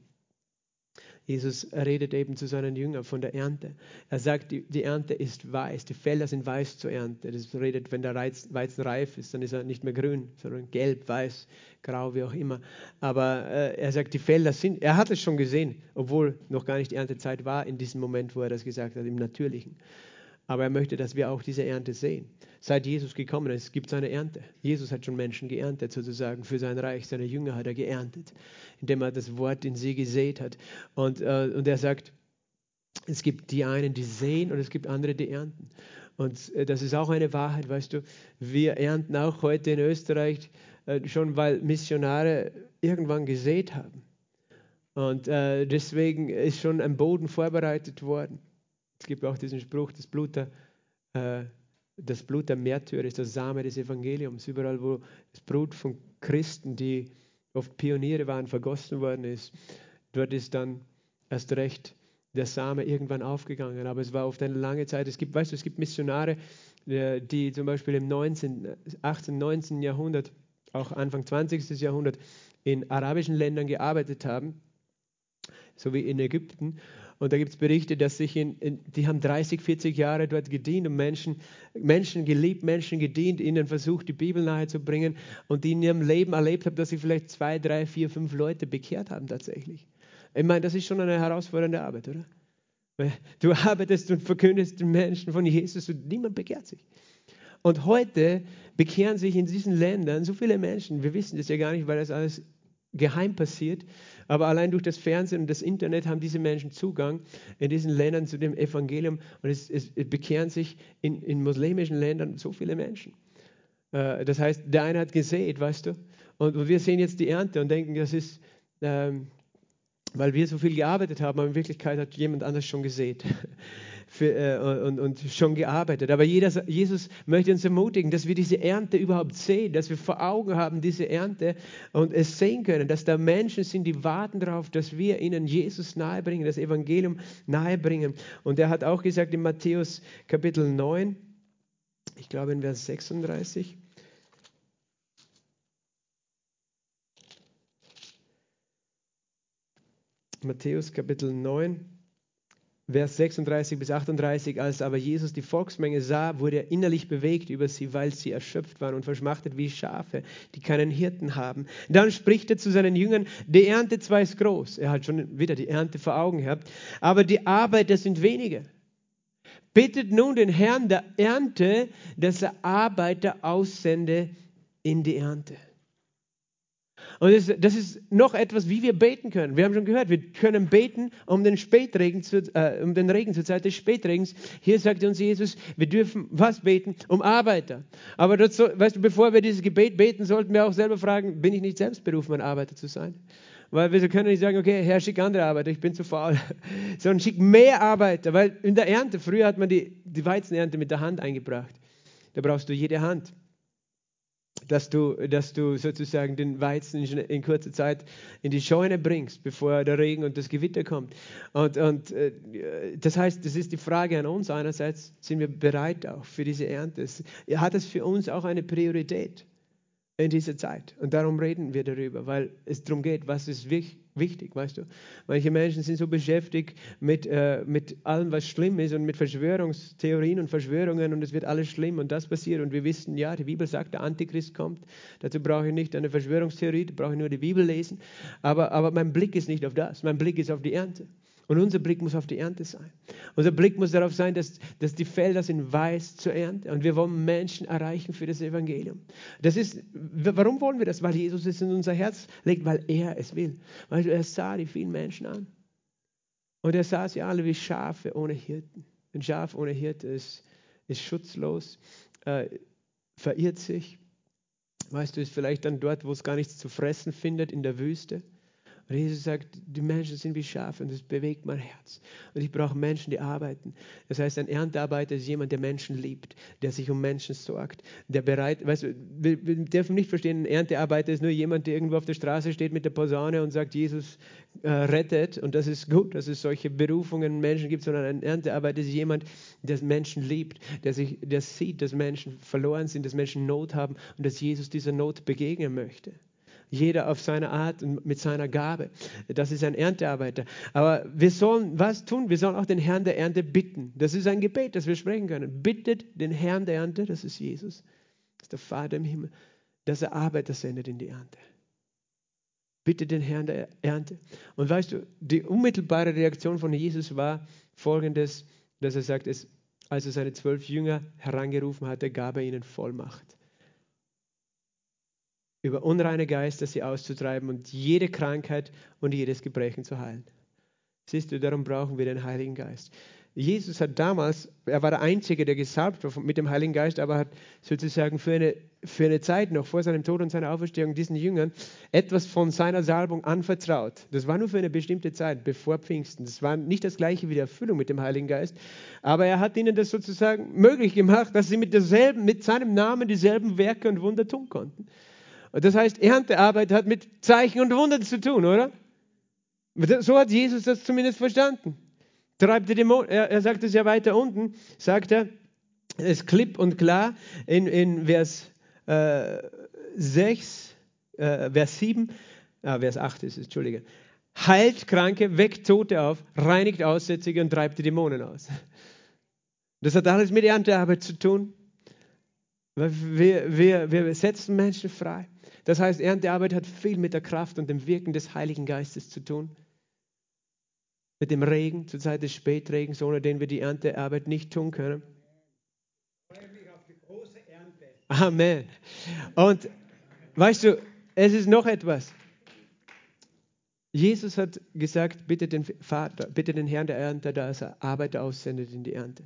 S1: Jesus redet eben zu seinen Jüngern von der Ernte. Er sagt, die, die, Ernte ist weiß, die Felder sind weiß zur Ernte. Das redet, wenn der Weizen reif ist, dann ist er nicht mehr grün, sondern gelb, weiß, grau, wie auch immer. Aber äh, er sagt, die Felder sind, er hat es schon gesehen, obwohl noch gar nicht Erntezeit war in diesem Moment, wo er das gesagt hat, im Natürlichen. Aber er möchte, dass wir auch diese Ernte sehen. Seit Jesus gekommen ist, gibt es eine Ernte. Jesus hat schon Menschen geerntet, sozusagen, für sein Reich. Seine Jünger hat er geerntet, indem er das Wort in sie gesät hat. Und, äh, und er sagt, es gibt die einen, die sehen und es gibt andere, die ernten. Und äh, das ist auch eine Wahrheit, weißt du. Wir ernten auch heute in Österreich äh, schon, weil Missionare irgendwann gesät haben. Und äh, deswegen ist schon ein Boden vorbereitet worden. Es gibt auch diesen Spruch, das Blut der, äh, das Blut der Märtyrer ist der Same des Evangeliums. Überall, wo das Blut von Christen, die oft Pioniere waren, vergossen worden ist, dort ist dann erst recht der Same irgendwann aufgegangen. Aber es war oft eine lange Zeit. Es gibt, weißt du, es gibt Missionare, äh, die zum Beispiel im 19., 18., 19. Jahrhundert, auch Anfang 20. Jahrhundert in arabischen Ländern gearbeitet haben, so wie in Ägypten. Und da gibt es Berichte, dass sich in, in, die haben 30, 40 Jahre dort gedient und Menschen, Menschen geliebt, Menschen gedient, ihnen versucht, die Bibel nahezubringen und die in ihrem Leben erlebt haben, dass sie vielleicht zwei, drei, vier, fünf Leute bekehrt haben tatsächlich. Ich meine, das ist schon eine herausfordernde Arbeit, oder? Weil du arbeitest und verkündest den Menschen von Jesus und niemand bekehrt sich. Und heute bekehren sich in diesen Ländern so viele Menschen, wir wissen das ja gar nicht, weil das alles geheim passiert, aber allein durch das Fernsehen und das Internet haben diese Menschen Zugang in diesen Ländern zu dem Evangelium und es, es, bekehren sich in, in muslimischen Ländern so viele Menschen. Äh, das heißt, der eine hat gesät, weißt du, und wir sehen jetzt die Ernte und denken, das ist, ähm, weil wir so viel gearbeitet haben, aber in Wirklichkeit hat jemand anders schon gesät für, äh, und, und, schon gearbeitet. Aber jeder, Jesus möchte uns ermutigen, dass wir diese Ernte überhaupt sehen, dass wir vor Augen haben diese Ernte und es sehen können, dass da Menschen sind, die warten darauf, dass wir ihnen Jesus nahebringen, das Evangelium nahebringen. Und er hat auch gesagt in Matthäus Kapitel 9, ich glaube in Vers 36, Matthäus Kapitel 9, Vers 36 bis 38, als aber Jesus die Volksmenge sah, wurde er innerlich bewegt über sie, weil sie erschöpft waren und verschmachtet wie Schafe, die keinen Hirten haben. Dann spricht er zu seinen Jüngern, die Ernte zwar ist groß, er hat schon wieder die Ernte vor Augen gehabt, aber die Arbeiter sind wenige. Bittet nun den Herrn der Ernte, dass er Arbeiter aussende in die Ernte. Und das, das, ist noch etwas, wie wir beten können. Wir haben schon gehört, wir können beten um den, Spätregen zu, äh, um den Regen zur Zeit des Spätregens. Hier sagt uns Jesus, wir dürfen was beten? Um Arbeiter. Aber dazu, weißt du, bevor wir dieses Gebet beten, sollten wir auch selber fragen, bin ich nicht selbst berufen, ein Arbeiter zu sein? Weil wir können nicht sagen, okay, Herr, schick andere Arbeiter, ich bin zu faul. Sondern schick mehr Arbeiter, weil in der Ernte, früher hat man die, die Weizenernte mit der Hand eingebracht. Da brauchst du jede Hand dass du, dass du sozusagen den Weizen in kurzer Zeit in die Scheune bringst, bevor der Regen und das Gewitter kommt. Und, und äh, das heißt, das ist die Frage an uns. Einerseits sind wir bereit auch für diese Ernte. Hat es für uns auch eine Priorität in dieser Zeit? Und darum reden wir darüber, weil es darum geht, was ist wichtig weißt du. Manche Menschen sind so beschäftigt mit, äh, mit allem, was schlimm ist und mit Verschwörungstheorien und Verschwörungen und es wird alles schlimm und das passiert und wir wissen, ja, die Bibel sagt, der Antichrist kommt. Dazu brauche ich nicht eine Verschwörungstheorie, da brauche ich nur die Bibel lesen. Aber, aber mein Blick ist nicht auf das, mein Blick ist auf die Ernte. Und unser Blick muss auf die Ernte sein. Unser Blick muss darauf sein, dass, dass die Felder sind weiß zur Ernte. Und wir wollen Menschen erreichen für das Evangelium. Das ist, warum wollen wir das? Weil Jesus es in unser Herz legt, weil er es will. Weil er sah die vielen Menschen an. Und er sah sie alle wie Schafe ohne Hirten. Ein Schaf ohne Hirte ist, ist schutzlos, äh, verirrt sich. Weißt du, ist vielleicht dann dort, wo es gar nichts zu fressen findet, in der Wüste. Und Jesus sagt, die Menschen sind wie Schafe und das bewegt mein Herz. Und ich brauche Menschen, die arbeiten. Das heißt, ein Erntearbeiter ist jemand, der Menschen liebt, der sich um Menschen sorgt, der bereit, weißt du, wir, wir dürfen nicht verstehen, ein Erntearbeiter ist nur jemand, der irgendwo auf der Straße steht mit der Posaune und sagt, Jesus äh, rettet. Und das ist gut, dass es solche Berufungen Menschen gibt, sondern ein Erntearbeiter ist jemand, der Menschen liebt, der, sich, der sieht, dass Menschen verloren sind, dass Menschen Not haben und dass Jesus dieser Not begegnen möchte. Jeder auf seine Art und mit seiner Gabe. Das ist ein Erntearbeiter. Aber wir sollen was tun? Wir sollen auch den Herrn der Ernte bitten. Das ist ein Gebet, das wir sprechen können. Bittet den Herrn der Ernte, das ist Jesus, das ist der Vater im Himmel, dass er Arbeiter sendet in die Ernte. Bitte den Herrn der Ernte. Und weißt du, die unmittelbare Reaktion von Jesus war folgendes, dass er sagt, es, als er seine zwölf Jünger herangerufen hatte, gab er ihnen Vollmacht über unreine Geister sie auszutreiben und jede Krankheit und jedes Gebrechen zu heilen. Siehst du, darum brauchen wir den Heiligen Geist. Jesus hat damals, er war der Einzige, der gesalbt war mit dem Heiligen Geist, aber hat sozusagen für eine, für eine Zeit noch vor seinem Tod und seiner Auferstehung diesen Jüngern etwas von seiner Salbung anvertraut. Das war nur für eine bestimmte Zeit, bevor Pfingsten. Das war nicht das gleiche wie die Erfüllung mit dem Heiligen Geist, aber er hat ihnen das sozusagen möglich gemacht, dass sie mit derselben, mit seinem Namen dieselben Werke und Wunder tun konnten. Das heißt, Erntearbeit hat mit Zeichen und Wundern zu tun, oder? So hat Jesus das zumindest verstanden treibt die Dämonen. Er, er sagt es ja weiter unten, sagt er, es ist klipp und klar in, in Vers äh, 6, äh, Vers 7, ah, Vers 8 ist es, Entschuldige. Heilt Kranke, weckt Tote auf, reinigt Aussätzige und treibt die Dämonen aus. Das hat alles mit Erntearbeit zu tun. Wir, wir, wir setzen Menschen frei. Das heißt, Erntearbeit hat viel mit der Kraft und dem Wirken des Heiligen Geistes zu tun mit dem Regen, zur Zeit des Spätregens, ohne den wir die Erntearbeit nicht tun können. Amen. Und weißt du, es ist noch etwas. Jesus hat gesagt, bitte den Vater, bitte den Herrn der Ernte, dass er Arbeiter aussendet in die Ernte.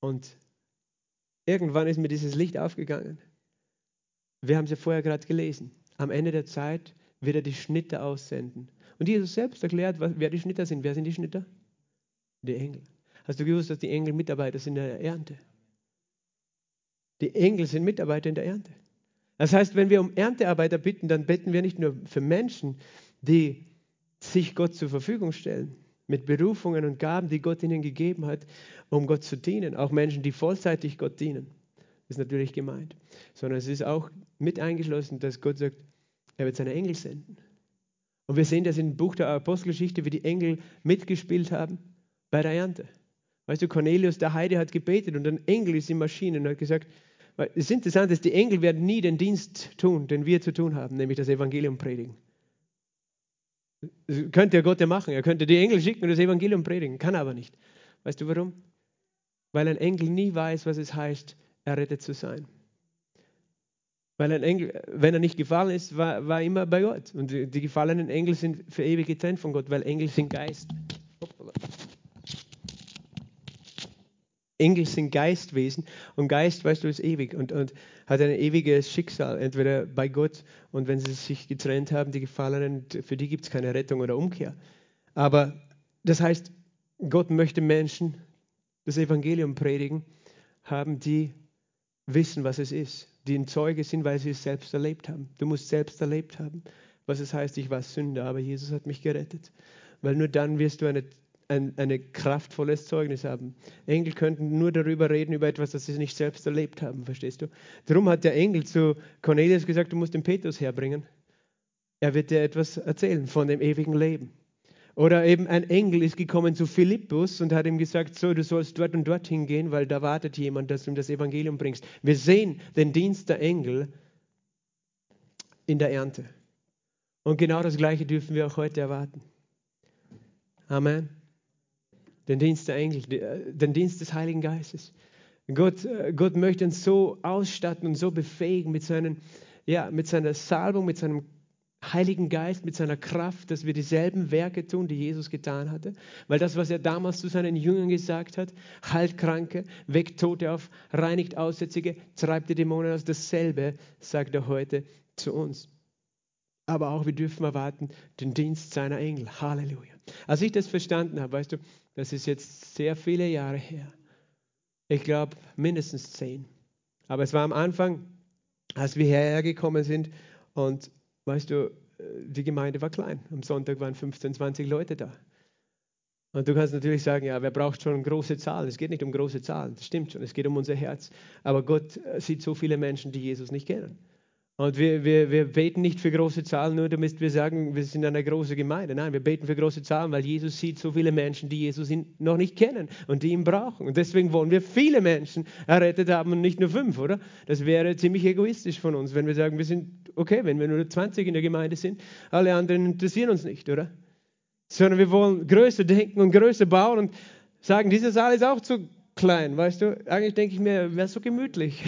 S1: Und irgendwann ist mir dieses Licht aufgegangen. Wir haben es ja vorher gerade gelesen. Am Ende der Zeit wird er die Schnitte aussenden und Jesus selbst erklärt, wer die Schnitter sind. Wer sind die Schnitter? Die Engel. Hast du gewusst, dass die Engel Mitarbeiter sind in der Ernte? Die Engel sind Mitarbeiter in der Ernte. Das heißt, wenn wir um Erntearbeiter bitten, dann beten wir nicht nur für Menschen, die sich Gott zur Verfügung stellen, mit Berufungen und Gaben, die Gott ihnen gegeben hat, um Gott zu dienen. Auch Menschen, die vollzeitig Gott dienen. Ist natürlich gemeint. Sondern es ist auch mit eingeschlossen, dass Gott sagt, er wird seine Engel senden. Und wir sehen das im Buch der Apostelgeschichte, wie die Engel mitgespielt haben bei der Ernte. Weißt du, Cornelius, der Heide, hat gebetet und ein Engel ist in Maschinen und hat gesagt, es ist interessant, dass die Engel werden nie den Dienst tun, den wir zu tun haben, nämlich das Evangelium predigen. Könnte ja Gott ja machen. Er könnte die Engel schicken und das Evangelium predigen, kann aber nicht. Weißt du warum? Weil ein Engel nie weiß, was es heißt, errettet zu sein. Weil ein Engel, wenn er nicht gefallen ist, war, war immer bei Gott. Und die, die gefallenen Engel sind für ewig getrennt von Gott, weil Engel sind Geist. Engel sind Geistwesen und Geist, weißt du, ist ewig und, und hat ein ewiges Schicksal, entweder bei Gott und wenn sie sich getrennt haben, die Gefallenen, für die gibt es keine Rettung oder Umkehr. Aber das heißt, Gott möchte Menschen das Evangelium predigen, haben, die wissen, was es ist die ein Zeuge sind, weil sie es selbst erlebt haben. Du musst selbst erlebt haben, was es heißt, ich war Sünder, aber Jesus hat mich gerettet. Weil nur dann wirst du eine, ein eine kraftvolles Zeugnis haben. Engel könnten nur darüber reden, über etwas, das sie nicht selbst erlebt haben, verstehst du? Darum hat der Engel zu Cornelius gesagt, du musst den Petrus herbringen. Er wird dir etwas erzählen von dem ewigen Leben. Oder eben ein Engel ist gekommen zu Philippus und hat ihm gesagt, so, du sollst dort und dort hingehen, weil da wartet jemand, dass du ihm das Evangelium bringst. Wir sehen den Dienst der Engel in der Ernte. Und genau das Gleiche dürfen wir auch heute erwarten. Amen. Den Dienst der Engel, den Dienst des Heiligen Geistes. Gott, Gott möchte uns so ausstatten und so befähigen mit, seinen, ja, mit seiner Salbung, mit seinem Heiligen Geist mit seiner Kraft, dass wir dieselben Werke tun, die Jesus getan hatte. Weil das, was er damals zu seinen Jüngern gesagt hat, heilt Kranke, weckt Tote auf, reinigt Aussätzige, treibt die Dämonen aus, dasselbe sagt er heute zu uns. Aber auch wir dürfen erwarten den Dienst seiner Engel. Halleluja. Als ich das verstanden habe, weißt du, das ist jetzt sehr viele Jahre her. Ich glaube mindestens zehn. Aber es war am Anfang, als wir hierher gekommen sind und Weißt du, äh, die Gemeinde war klein. Am Sonntag waren 15, 20 Leute da. Und du kannst natürlich sagen, ja, wer braucht schon große Zahlen? Es geht nicht um große Zahlen, das stimmt schon, es geht um unser Herz. Aber Gott äh, sieht so viele Menschen, die Jesus nicht kennen. Und wir, wir, wir beten nicht für große Zahlen, nur damit wir sagen, wir sind eine große Gemeinde. Nein, wir beten für große Zahlen, weil Jesus sieht so viele Menschen, die Jesus noch nicht kennen und die ihn brauchen. Und deswegen wollen wir viele Menschen errettet haben und nicht nur fünf, oder? Das wäre ziemlich egoistisch von uns, wenn wir sagen, wir sind okay, wenn wir nur 20 in der Gemeinde sind. Alle anderen interessieren uns nicht, oder? Sondern wir wollen größer denken und größer bauen und sagen, dieser Saal ist auch zu klein, weißt du? Eigentlich denke ich mir, wäre so gemütlich.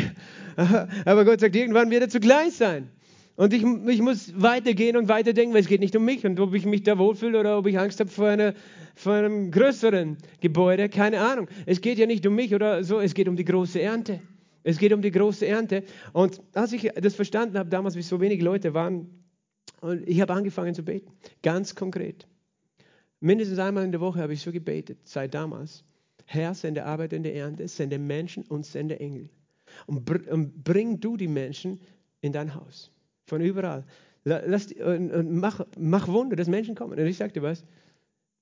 S1: Aber Gott sagt, irgendwann wird er zu klein sein. Und ich, ich muss weitergehen und weiterdenken, weil es geht nicht um mich und ob ich mich da wohlfühle oder ob ich Angst habe vor, eine, vor einem größeren Gebäude, keine Ahnung. Es geht ja nicht um mich oder so, es geht um die große Ernte. Es geht um die große Ernte. Und als ich das verstanden habe, damals, wie so wenige Leute waren, und ich habe angefangen zu beten, ganz konkret. Mindestens einmal in der Woche habe ich so gebetet, seit damals. Herr, sende Arbeit in der Ernte, sende Menschen und sende Engel. Und, br und bring du die Menschen in dein Haus. Von überall. Lass, und, und mach, mach Wunder, dass Menschen kommen. Und ich sagte was,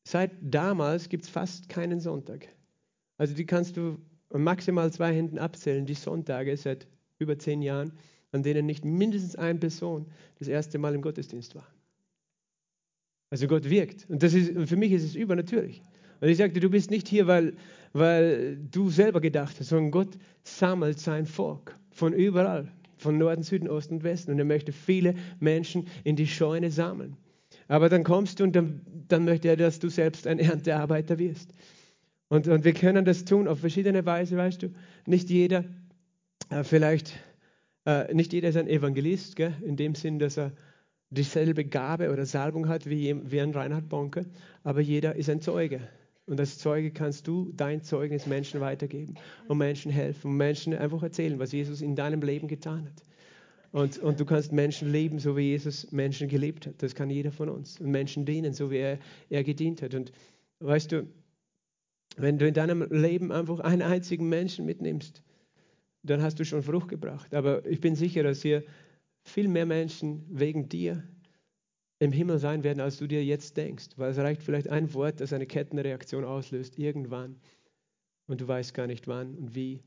S1: seit damals gibt es fast keinen Sonntag. Also die kannst du maximal zwei Händen abzählen, die Sonntage seit über zehn Jahren, an denen nicht mindestens eine Person das erste Mal im Gottesdienst war. Also Gott wirkt. Und das ist, für mich ist es übernatürlich. Und ich sagte, du bist nicht hier, weil, weil du selber gedacht hast, sondern Gott sammelt sein Volk von überall, von Norden, Süden, Osten und Westen. Und er möchte viele Menschen in die Scheune sammeln. Aber dann kommst du und dann, dann möchte er, dass du selbst ein Erntearbeiter wirst. Und, und wir können das tun auf verschiedene Weise, weißt du. Nicht jeder, äh, vielleicht, äh, nicht jeder ist ein Evangelist, gell? in dem Sinn, dass er dieselbe Gabe oder Salbung hat wie, wie ein Reinhard Bonke, aber jeder ist ein Zeuge. Und als Zeuge kannst du dein Zeugnis Menschen weitergeben und Menschen helfen und Menschen einfach erzählen, was Jesus in deinem Leben getan hat. Und, und du kannst Menschen lieben, so wie Jesus Menschen geliebt hat. Das kann jeder von uns. Und Menschen dienen, so wie er, er gedient hat. Und weißt du, wenn du in deinem Leben einfach einen einzigen Menschen mitnimmst, dann hast du schon Frucht gebracht. Aber ich bin sicher, dass hier viel mehr Menschen wegen dir im Himmel sein werden, als du dir jetzt denkst. Weil es reicht vielleicht ein Wort, das eine Kettenreaktion auslöst, irgendwann. Und du weißt gar nicht wann und wie.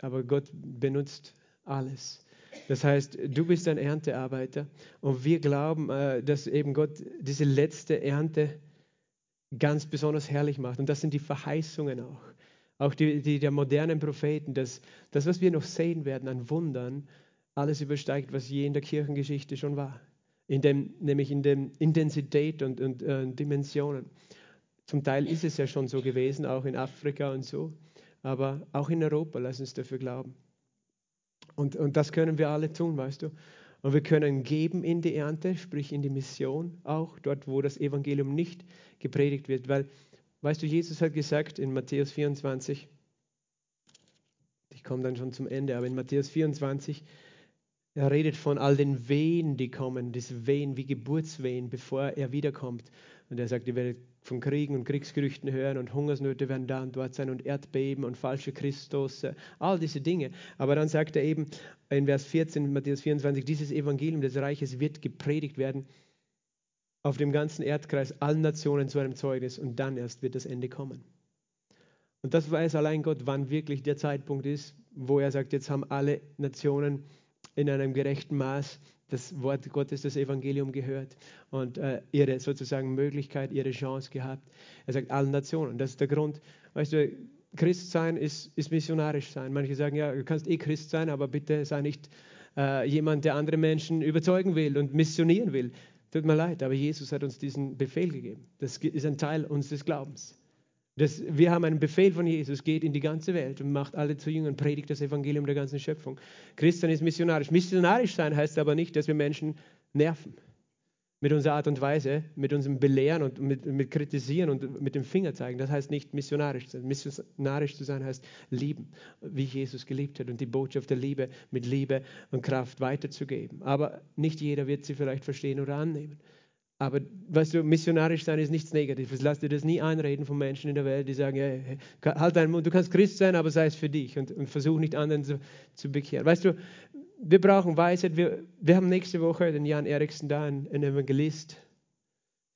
S1: Aber Gott benutzt alles. Das heißt, du bist ein Erntearbeiter und wir glauben, äh, dass eben Gott diese letzte Ernte ganz besonders herrlich macht. Und das sind die Verheißungen auch. Auch die, die der modernen Propheten, dass das, was wir noch sehen werden an Wundern, alles übersteigt, was je in der Kirchengeschichte schon war in dem, nämlich in der Intensität und, und äh, Dimensionen. Zum Teil ist es ja schon so gewesen, auch in Afrika und so, aber auch in Europa, lass uns dafür glauben. Und, und das können wir alle tun, weißt du. Und wir können geben in die Ernte, sprich in die Mission, auch dort, wo das Evangelium nicht gepredigt wird. Weil, weißt du, Jesus hat gesagt in Matthäus 24, ich komme dann schon zum Ende, aber in Matthäus 24, er redet von all den Wehen, die kommen, diese Wehen wie Geburtswehen, bevor er wiederkommt. Und er sagt, ihr werdet von Kriegen und Kriegsgerüchten hören und Hungersnöte werden da und dort sein und Erdbeben und falsche Christus, all diese Dinge. Aber dann sagt er eben in Vers 14, Matthäus 24, dieses Evangelium des Reiches wird gepredigt werden auf dem ganzen Erdkreis, allen Nationen zu einem Zeugnis und dann erst wird das Ende kommen. Und das weiß allein Gott, wann wirklich der Zeitpunkt ist, wo er sagt, jetzt haben alle Nationen in einem gerechten Maß das Wort Gottes, das Evangelium gehört und äh, ihre sozusagen Möglichkeit, ihre Chance gehabt. Er sagt allen Nationen. Das ist der Grund. Weißt du, Christ sein ist, ist missionarisch sein. Manche sagen, ja, du kannst eh Christ sein, aber bitte sei nicht äh, jemand, der andere Menschen überzeugen will und missionieren will. Tut mir leid, aber Jesus hat uns diesen Befehl gegeben. Das ist ein Teil unseres Glaubens. Das, wir haben einen Befehl von Jesus, geht in die ganze Welt und macht alle zu Jüngern, predigt das Evangelium der ganzen Schöpfung. Christian ist missionarisch. Missionarisch sein heißt aber nicht, dass wir Menschen nerven. Mit unserer Art und Weise, mit unserem Belehren und mit, mit Kritisieren und mit dem Finger zeigen. Das heißt nicht missionarisch sein. Missionarisch zu sein heißt lieben, wie Jesus geliebt hat und die Botschaft der Liebe mit Liebe und Kraft weiterzugeben. Aber nicht jeder wird sie vielleicht verstehen oder annehmen. Aber weißt du, missionarisch sein ist nichts Negatives. Lass dir das nie einreden von Menschen in der Welt, die sagen, hey, halt deinen Mund, du kannst Christ sein, aber sei es für dich und, und versuch nicht anderen zu, zu bekehren. Weißt du, wir brauchen Weisheit. Wir, wir haben nächste Woche den Jan Eriksen da, ein, ein Evangelist.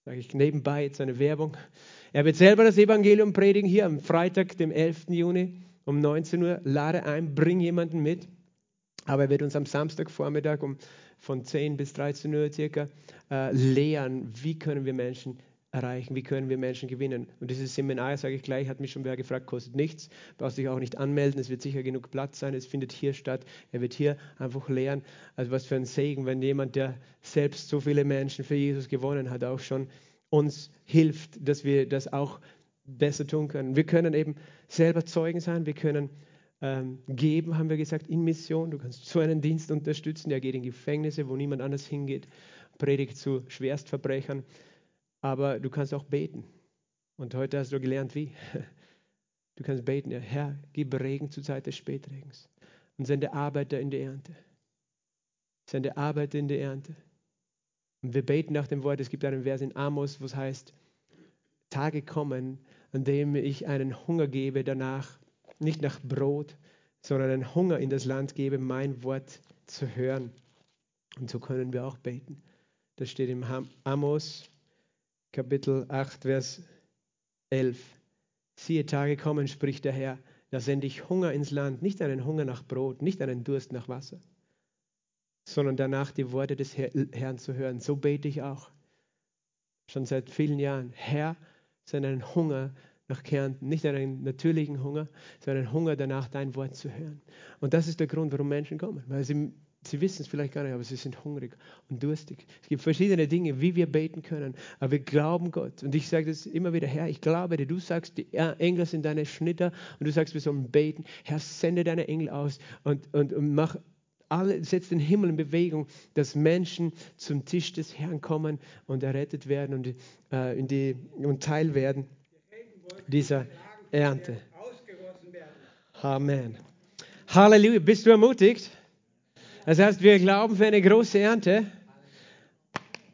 S1: Sage ich nebenbei jetzt eine Werbung. Er wird selber das Evangelium predigen hier am Freitag, dem 11. Juni um 19 Uhr. Lade ein, bring jemanden mit. Aber er wird uns am Samstagvormittag um von 10 bis 13 Uhr circa äh, lehren, wie können wir Menschen erreichen, wie können wir Menschen gewinnen. Und dieses Seminar, sage ich gleich, hat mich schon wer gefragt, kostet nichts, brauchst dich auch nicht anmelden, es wird sicher genug Platz sein, es findet hier statt, er wird hier einfach lehren. Also was für ein Segen, wenn jemand, der selbst so viele Menschen für Jesus gewonnen hat, auch schon uns hilft, dass wir das auch besser tun können. Wir können eben selber Zeugen sein, wir können ähm, geben, haben wir gesagt, in Mission. Du kannst so einen Dienst unterstützen, der geht in Gefängnisse, wo niemand anders hingeht, predigt zu Schwerstverbrechern aber du kannst auch beten. Und heute hast du gelernt, wie. Du kannst beten, Herr, gib Regen zur Zeit des Spätregens und sende Arbeiter in die Ernte. Sende Arbeiter in die Ernte. Und wir beten nach dem Wort, es gibt einen Vers in Amos, wo es heißt, Tage kommen, an dem ich einen Hunger gebe danach, nicht nach Brot, sondern einen Hunger in das Land gebe, mein Wort zu hören. Und so können wir auch beten. Das steht im Amos Kapitel 8, Vers 11. Siehe, Tage kommen, spricht der Herr, da sende ich Hunger ins Land, nicht einen Hunger nach Brot, nicht einen Durst nach Wasser, sondern danach die Worte des Herrn zu hören. So bete ich auch schon seit vielen Jahren. Herr, sende einen Hunger nach Kärnten, nicht einen natürlichen Hunger, sondern einen Hunger danach, dein Wort zu hören. Und das ist der Grund, warum Menschen kommen, weil sie Sie wissen es vielleicht gar nicht, aber sie sind hungrig und durstig. Es gibt verschiedene Dinge, wie wir beten können, aber wir glauben Gott. Und ich sage das immer wieder, Herr, ich glaube dir. Du sagst, die Engel sind deine Schnitter und du sagst, wir sollen beten. Herr, sende deine Engel aus und, und, und mach alle, setz den Himmel in Bewegung, dass Menschen zum Tisch des Herrn kommen und errettet werden und, äh, die, und Teil werden dieser Ernte. Amen. Halleluja. Bist du ermutigt? Das heißt, wir glauben für eine große Ernte.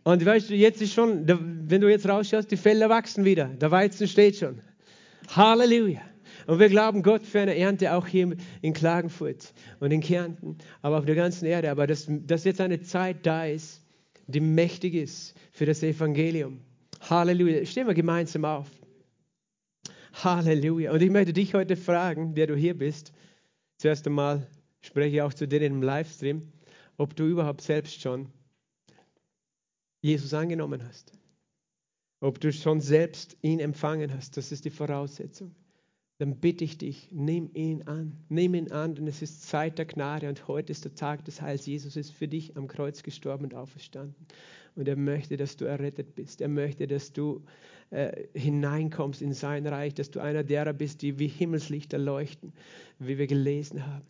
S1: Und weißt du, jetzt ist schon, wenn du jetzt rausschaust, die Felder wachsen wieder. Der Weizen steht schon. Halleluja. Und wir glauben Gott für eine Ernte auch hier in Klagenfurt und in Kärnten, aber auf der ganzen Erde. Aber dass, dass jetzt eine Zeit da ist, die mächtig ist für das Evangelium. Halleluja. Stehen wir gemeinsam auf. Halleluja. Und ich möchte dich heute fragen, der du hier bist, zuerst einmal, spreche auch zu denen im Livestream, ob du überhaupt selbst schon Jesus angenommen hast. Ob du schon selbst ihn empfangen hast, das ist die Voraussetzung. Dann bitte ich dich, nimm ihn an. Nimm ihn an, denn es ist Zeit der Gnade und heute ist der Tag des Heils. Jesus ist für dich am Kreuz gestorben und auferstanden. Und er möchte, dass du errettet bist. Er möchte, dass du äh, hineinkommst in sein Reich, dass du einer derer bist, die wie Himmelslichter leuchten, wie wir gelesen haben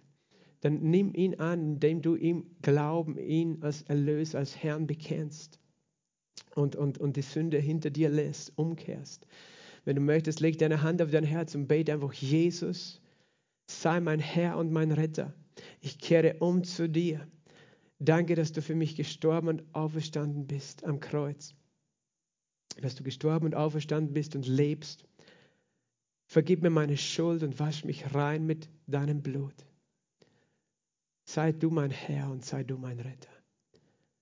S1: dann nimm ihn an, indem du ihm Glauben, ihn als Erlöser, als Herrn bekennst und, und, und die Sünde hinter dir lässt, umkehrst. Wenn du möchtest, leg deine Hand auf dein Herz und bete einfach, Jesus, sei mein Herr und mein Retter. Ich kehre um zu dir. Danke, dass du für mich gestorben und auferstanden bist am Kreuz. Dass du gestorben und auferstanden bist und lebst. Vergib mir meine Schuld und wasch mich rein mit deinem Blut. Sei du mein Herr und sei du mein Retter.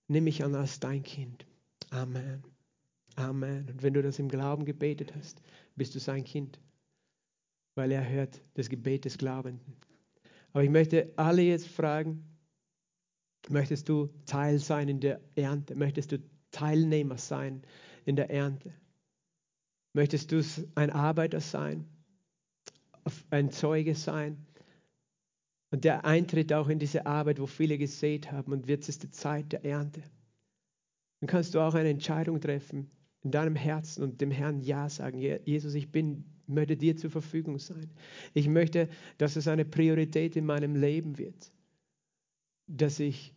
S1: Nimm mich an als dein Kind. Amen. Amen. Und wenn du das im Glauben gebetet hast, bist du sein Kind, weil er hört das Gebet des Glaubenden. Aber ich möchte alle jetzt fragen, möchtest du Teil sein in der Ernte? Möchtest du Teilnehmer sein in der Ernte? Möchtest du ein Arbeiter sein? Ein Zeuge sein? Und der eintritt auch in diese Arbeit, wo viele gesät haben und jetzt ist die Zeit der Ernte. Dann kannst du auch eine Entscheidung treffen in deinem Herzen und dem Herrn Ja sagen. Jesus, ich bin, möchte dir zur Verfügung sein. Ich möchte, dass es eine Priorität in meinem Leben wird, dass ich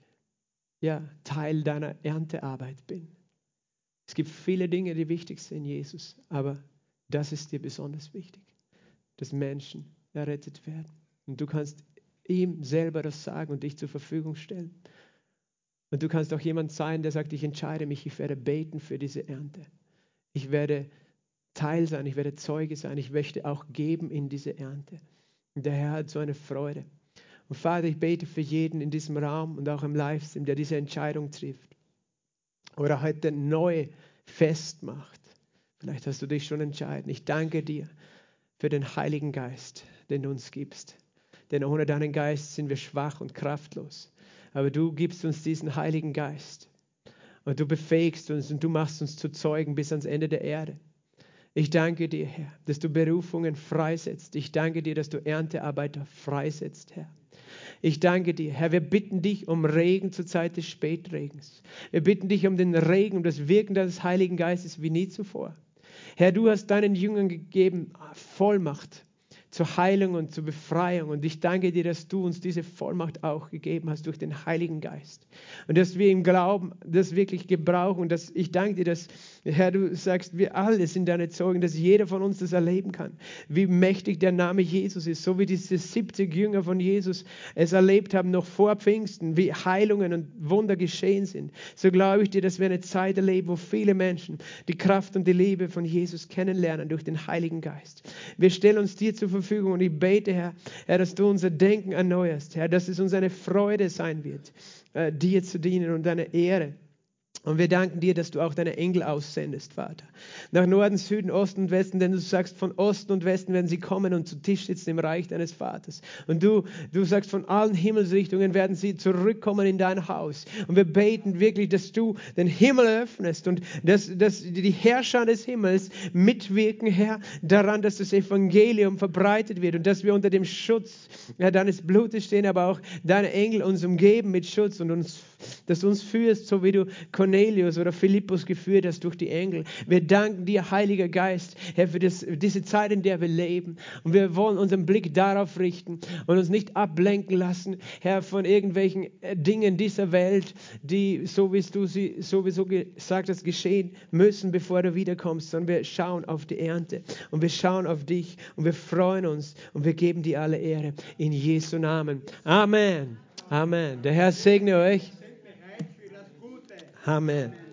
S1: ja, Teil deiner Erntearbeit bin. Es gibt viele Dinge, die wichtig sind, Jesus, aber das ist dir besonders wichtig, dass Menschen errettet werden. Und du kannst ihm selber das sagen und dich zur Verfügung stellen. Und du kannst auch jemand sein, der sagt, ich entscheide mich, ich werde beten für diese Ernte. Ich werde Teil sein, ich werde Zeuge sein, ich möchte auch geben in diese Ernte. Und der Herr hat so eine Freude. Und Vater, ich bete für jeden in diesem Raum und auch im Livestream, der diese Entscheidung trifft oder heute neu festmacht. Vielleicht hast du dich schon entschieden. Ich danke dir für den Heiligen Geist, den du uns gibst denn ohne deinen Geist sind wir schwach und kraftlos. aber du gibst uns diesen Heiligen Geist. Und du befähigst uns und du machst uns zu Zeugen bis ans Ende der Erde. Ich danke dir, Herr, dass du Berufungen freisetzt. Ich danke dir, dass du Erntearbeiter freisetzt, Herr. Ich danke dir, Herr, wir bitten dich um Regen zur Zeit des Spätregens. Wir bitten dich um den Regen, um das Wirken deines Heiligen Geistes wie nie zuvor. Herr, du hast deinen Jüngern gegeben Vollmacht zur Heilung und zur Befreiung. Und ich danke dir, dass du uns diese Vollmacht auch gegeben hast durch den Heiligen Geist. Und dass wir im Glauben das wirklich gebrauchen. Und dass ich danke dir, dass, Herr, du sagst, wir alle sind deine Zeugen, dass jeder von uns das erleben kann. Wie mächtig der Name Jesus ist. So wie diese 70 Jünger von Jesus es erlebt haben, noch vor Pfingsten, wie Heilungen und Wunder geschehen sind. So glaube ich dir, dass wir eine Zeit erleben, wo viele Menschen die Kraft und die Liebe von Jesus kennenlernen durch den Heiligen Geist. Wir stellen uns dir zur Verfügung und ich bete, Herr, Herr, dass du unser Denken erneuerst, Herr, dass es uns eine Freude sein wird, äh, dir zu dienen und deine Ehre. Und wir danken dir, dass du auch deine Engel aussendest, Vater. Nach Norden, Süden, Osten und Westen, denn du sagst, von Osten und Westen werden sie kommen und zu Tisch sitzen im Reich deines Vaters. Und du, du sagst, von allen Himmelsrichtungen werden sie zurückkommen in dein Haus. Und wir beten wirklich, dass du den Himmel öffnest und dass, dass die Herrscher des Himmels mitwirken, Herr, daran, dass das Evangelium verbreitet wird und dass wir unter dem Schutz ja, deines Blutes stehen, aber auch deine Engel uns umgeben mit Schutz und uns, dass du uns führst, so wie du Cornelius oder Philippus geführt hast durch die Engel. Wir danken dir, Heiliger Geist, Herr, für das, diese Zeit, in der wir leben. Und wir wollen unseren Blick darauf richten und uns nicht ablenken lassen, Herr, von irgendwelchen äh, Dingen dieser Welt, die, so wie du sie sowieso gesagt hast, geschehen müssen, bevor du wiederkommst, sondern wir schauen auf die Ernte und wir schauen auf dich und wir freuen uns und wir geben dir alle Ehre in Jesu Namen. Amen. Amen. Der Herr segne euch. Amen.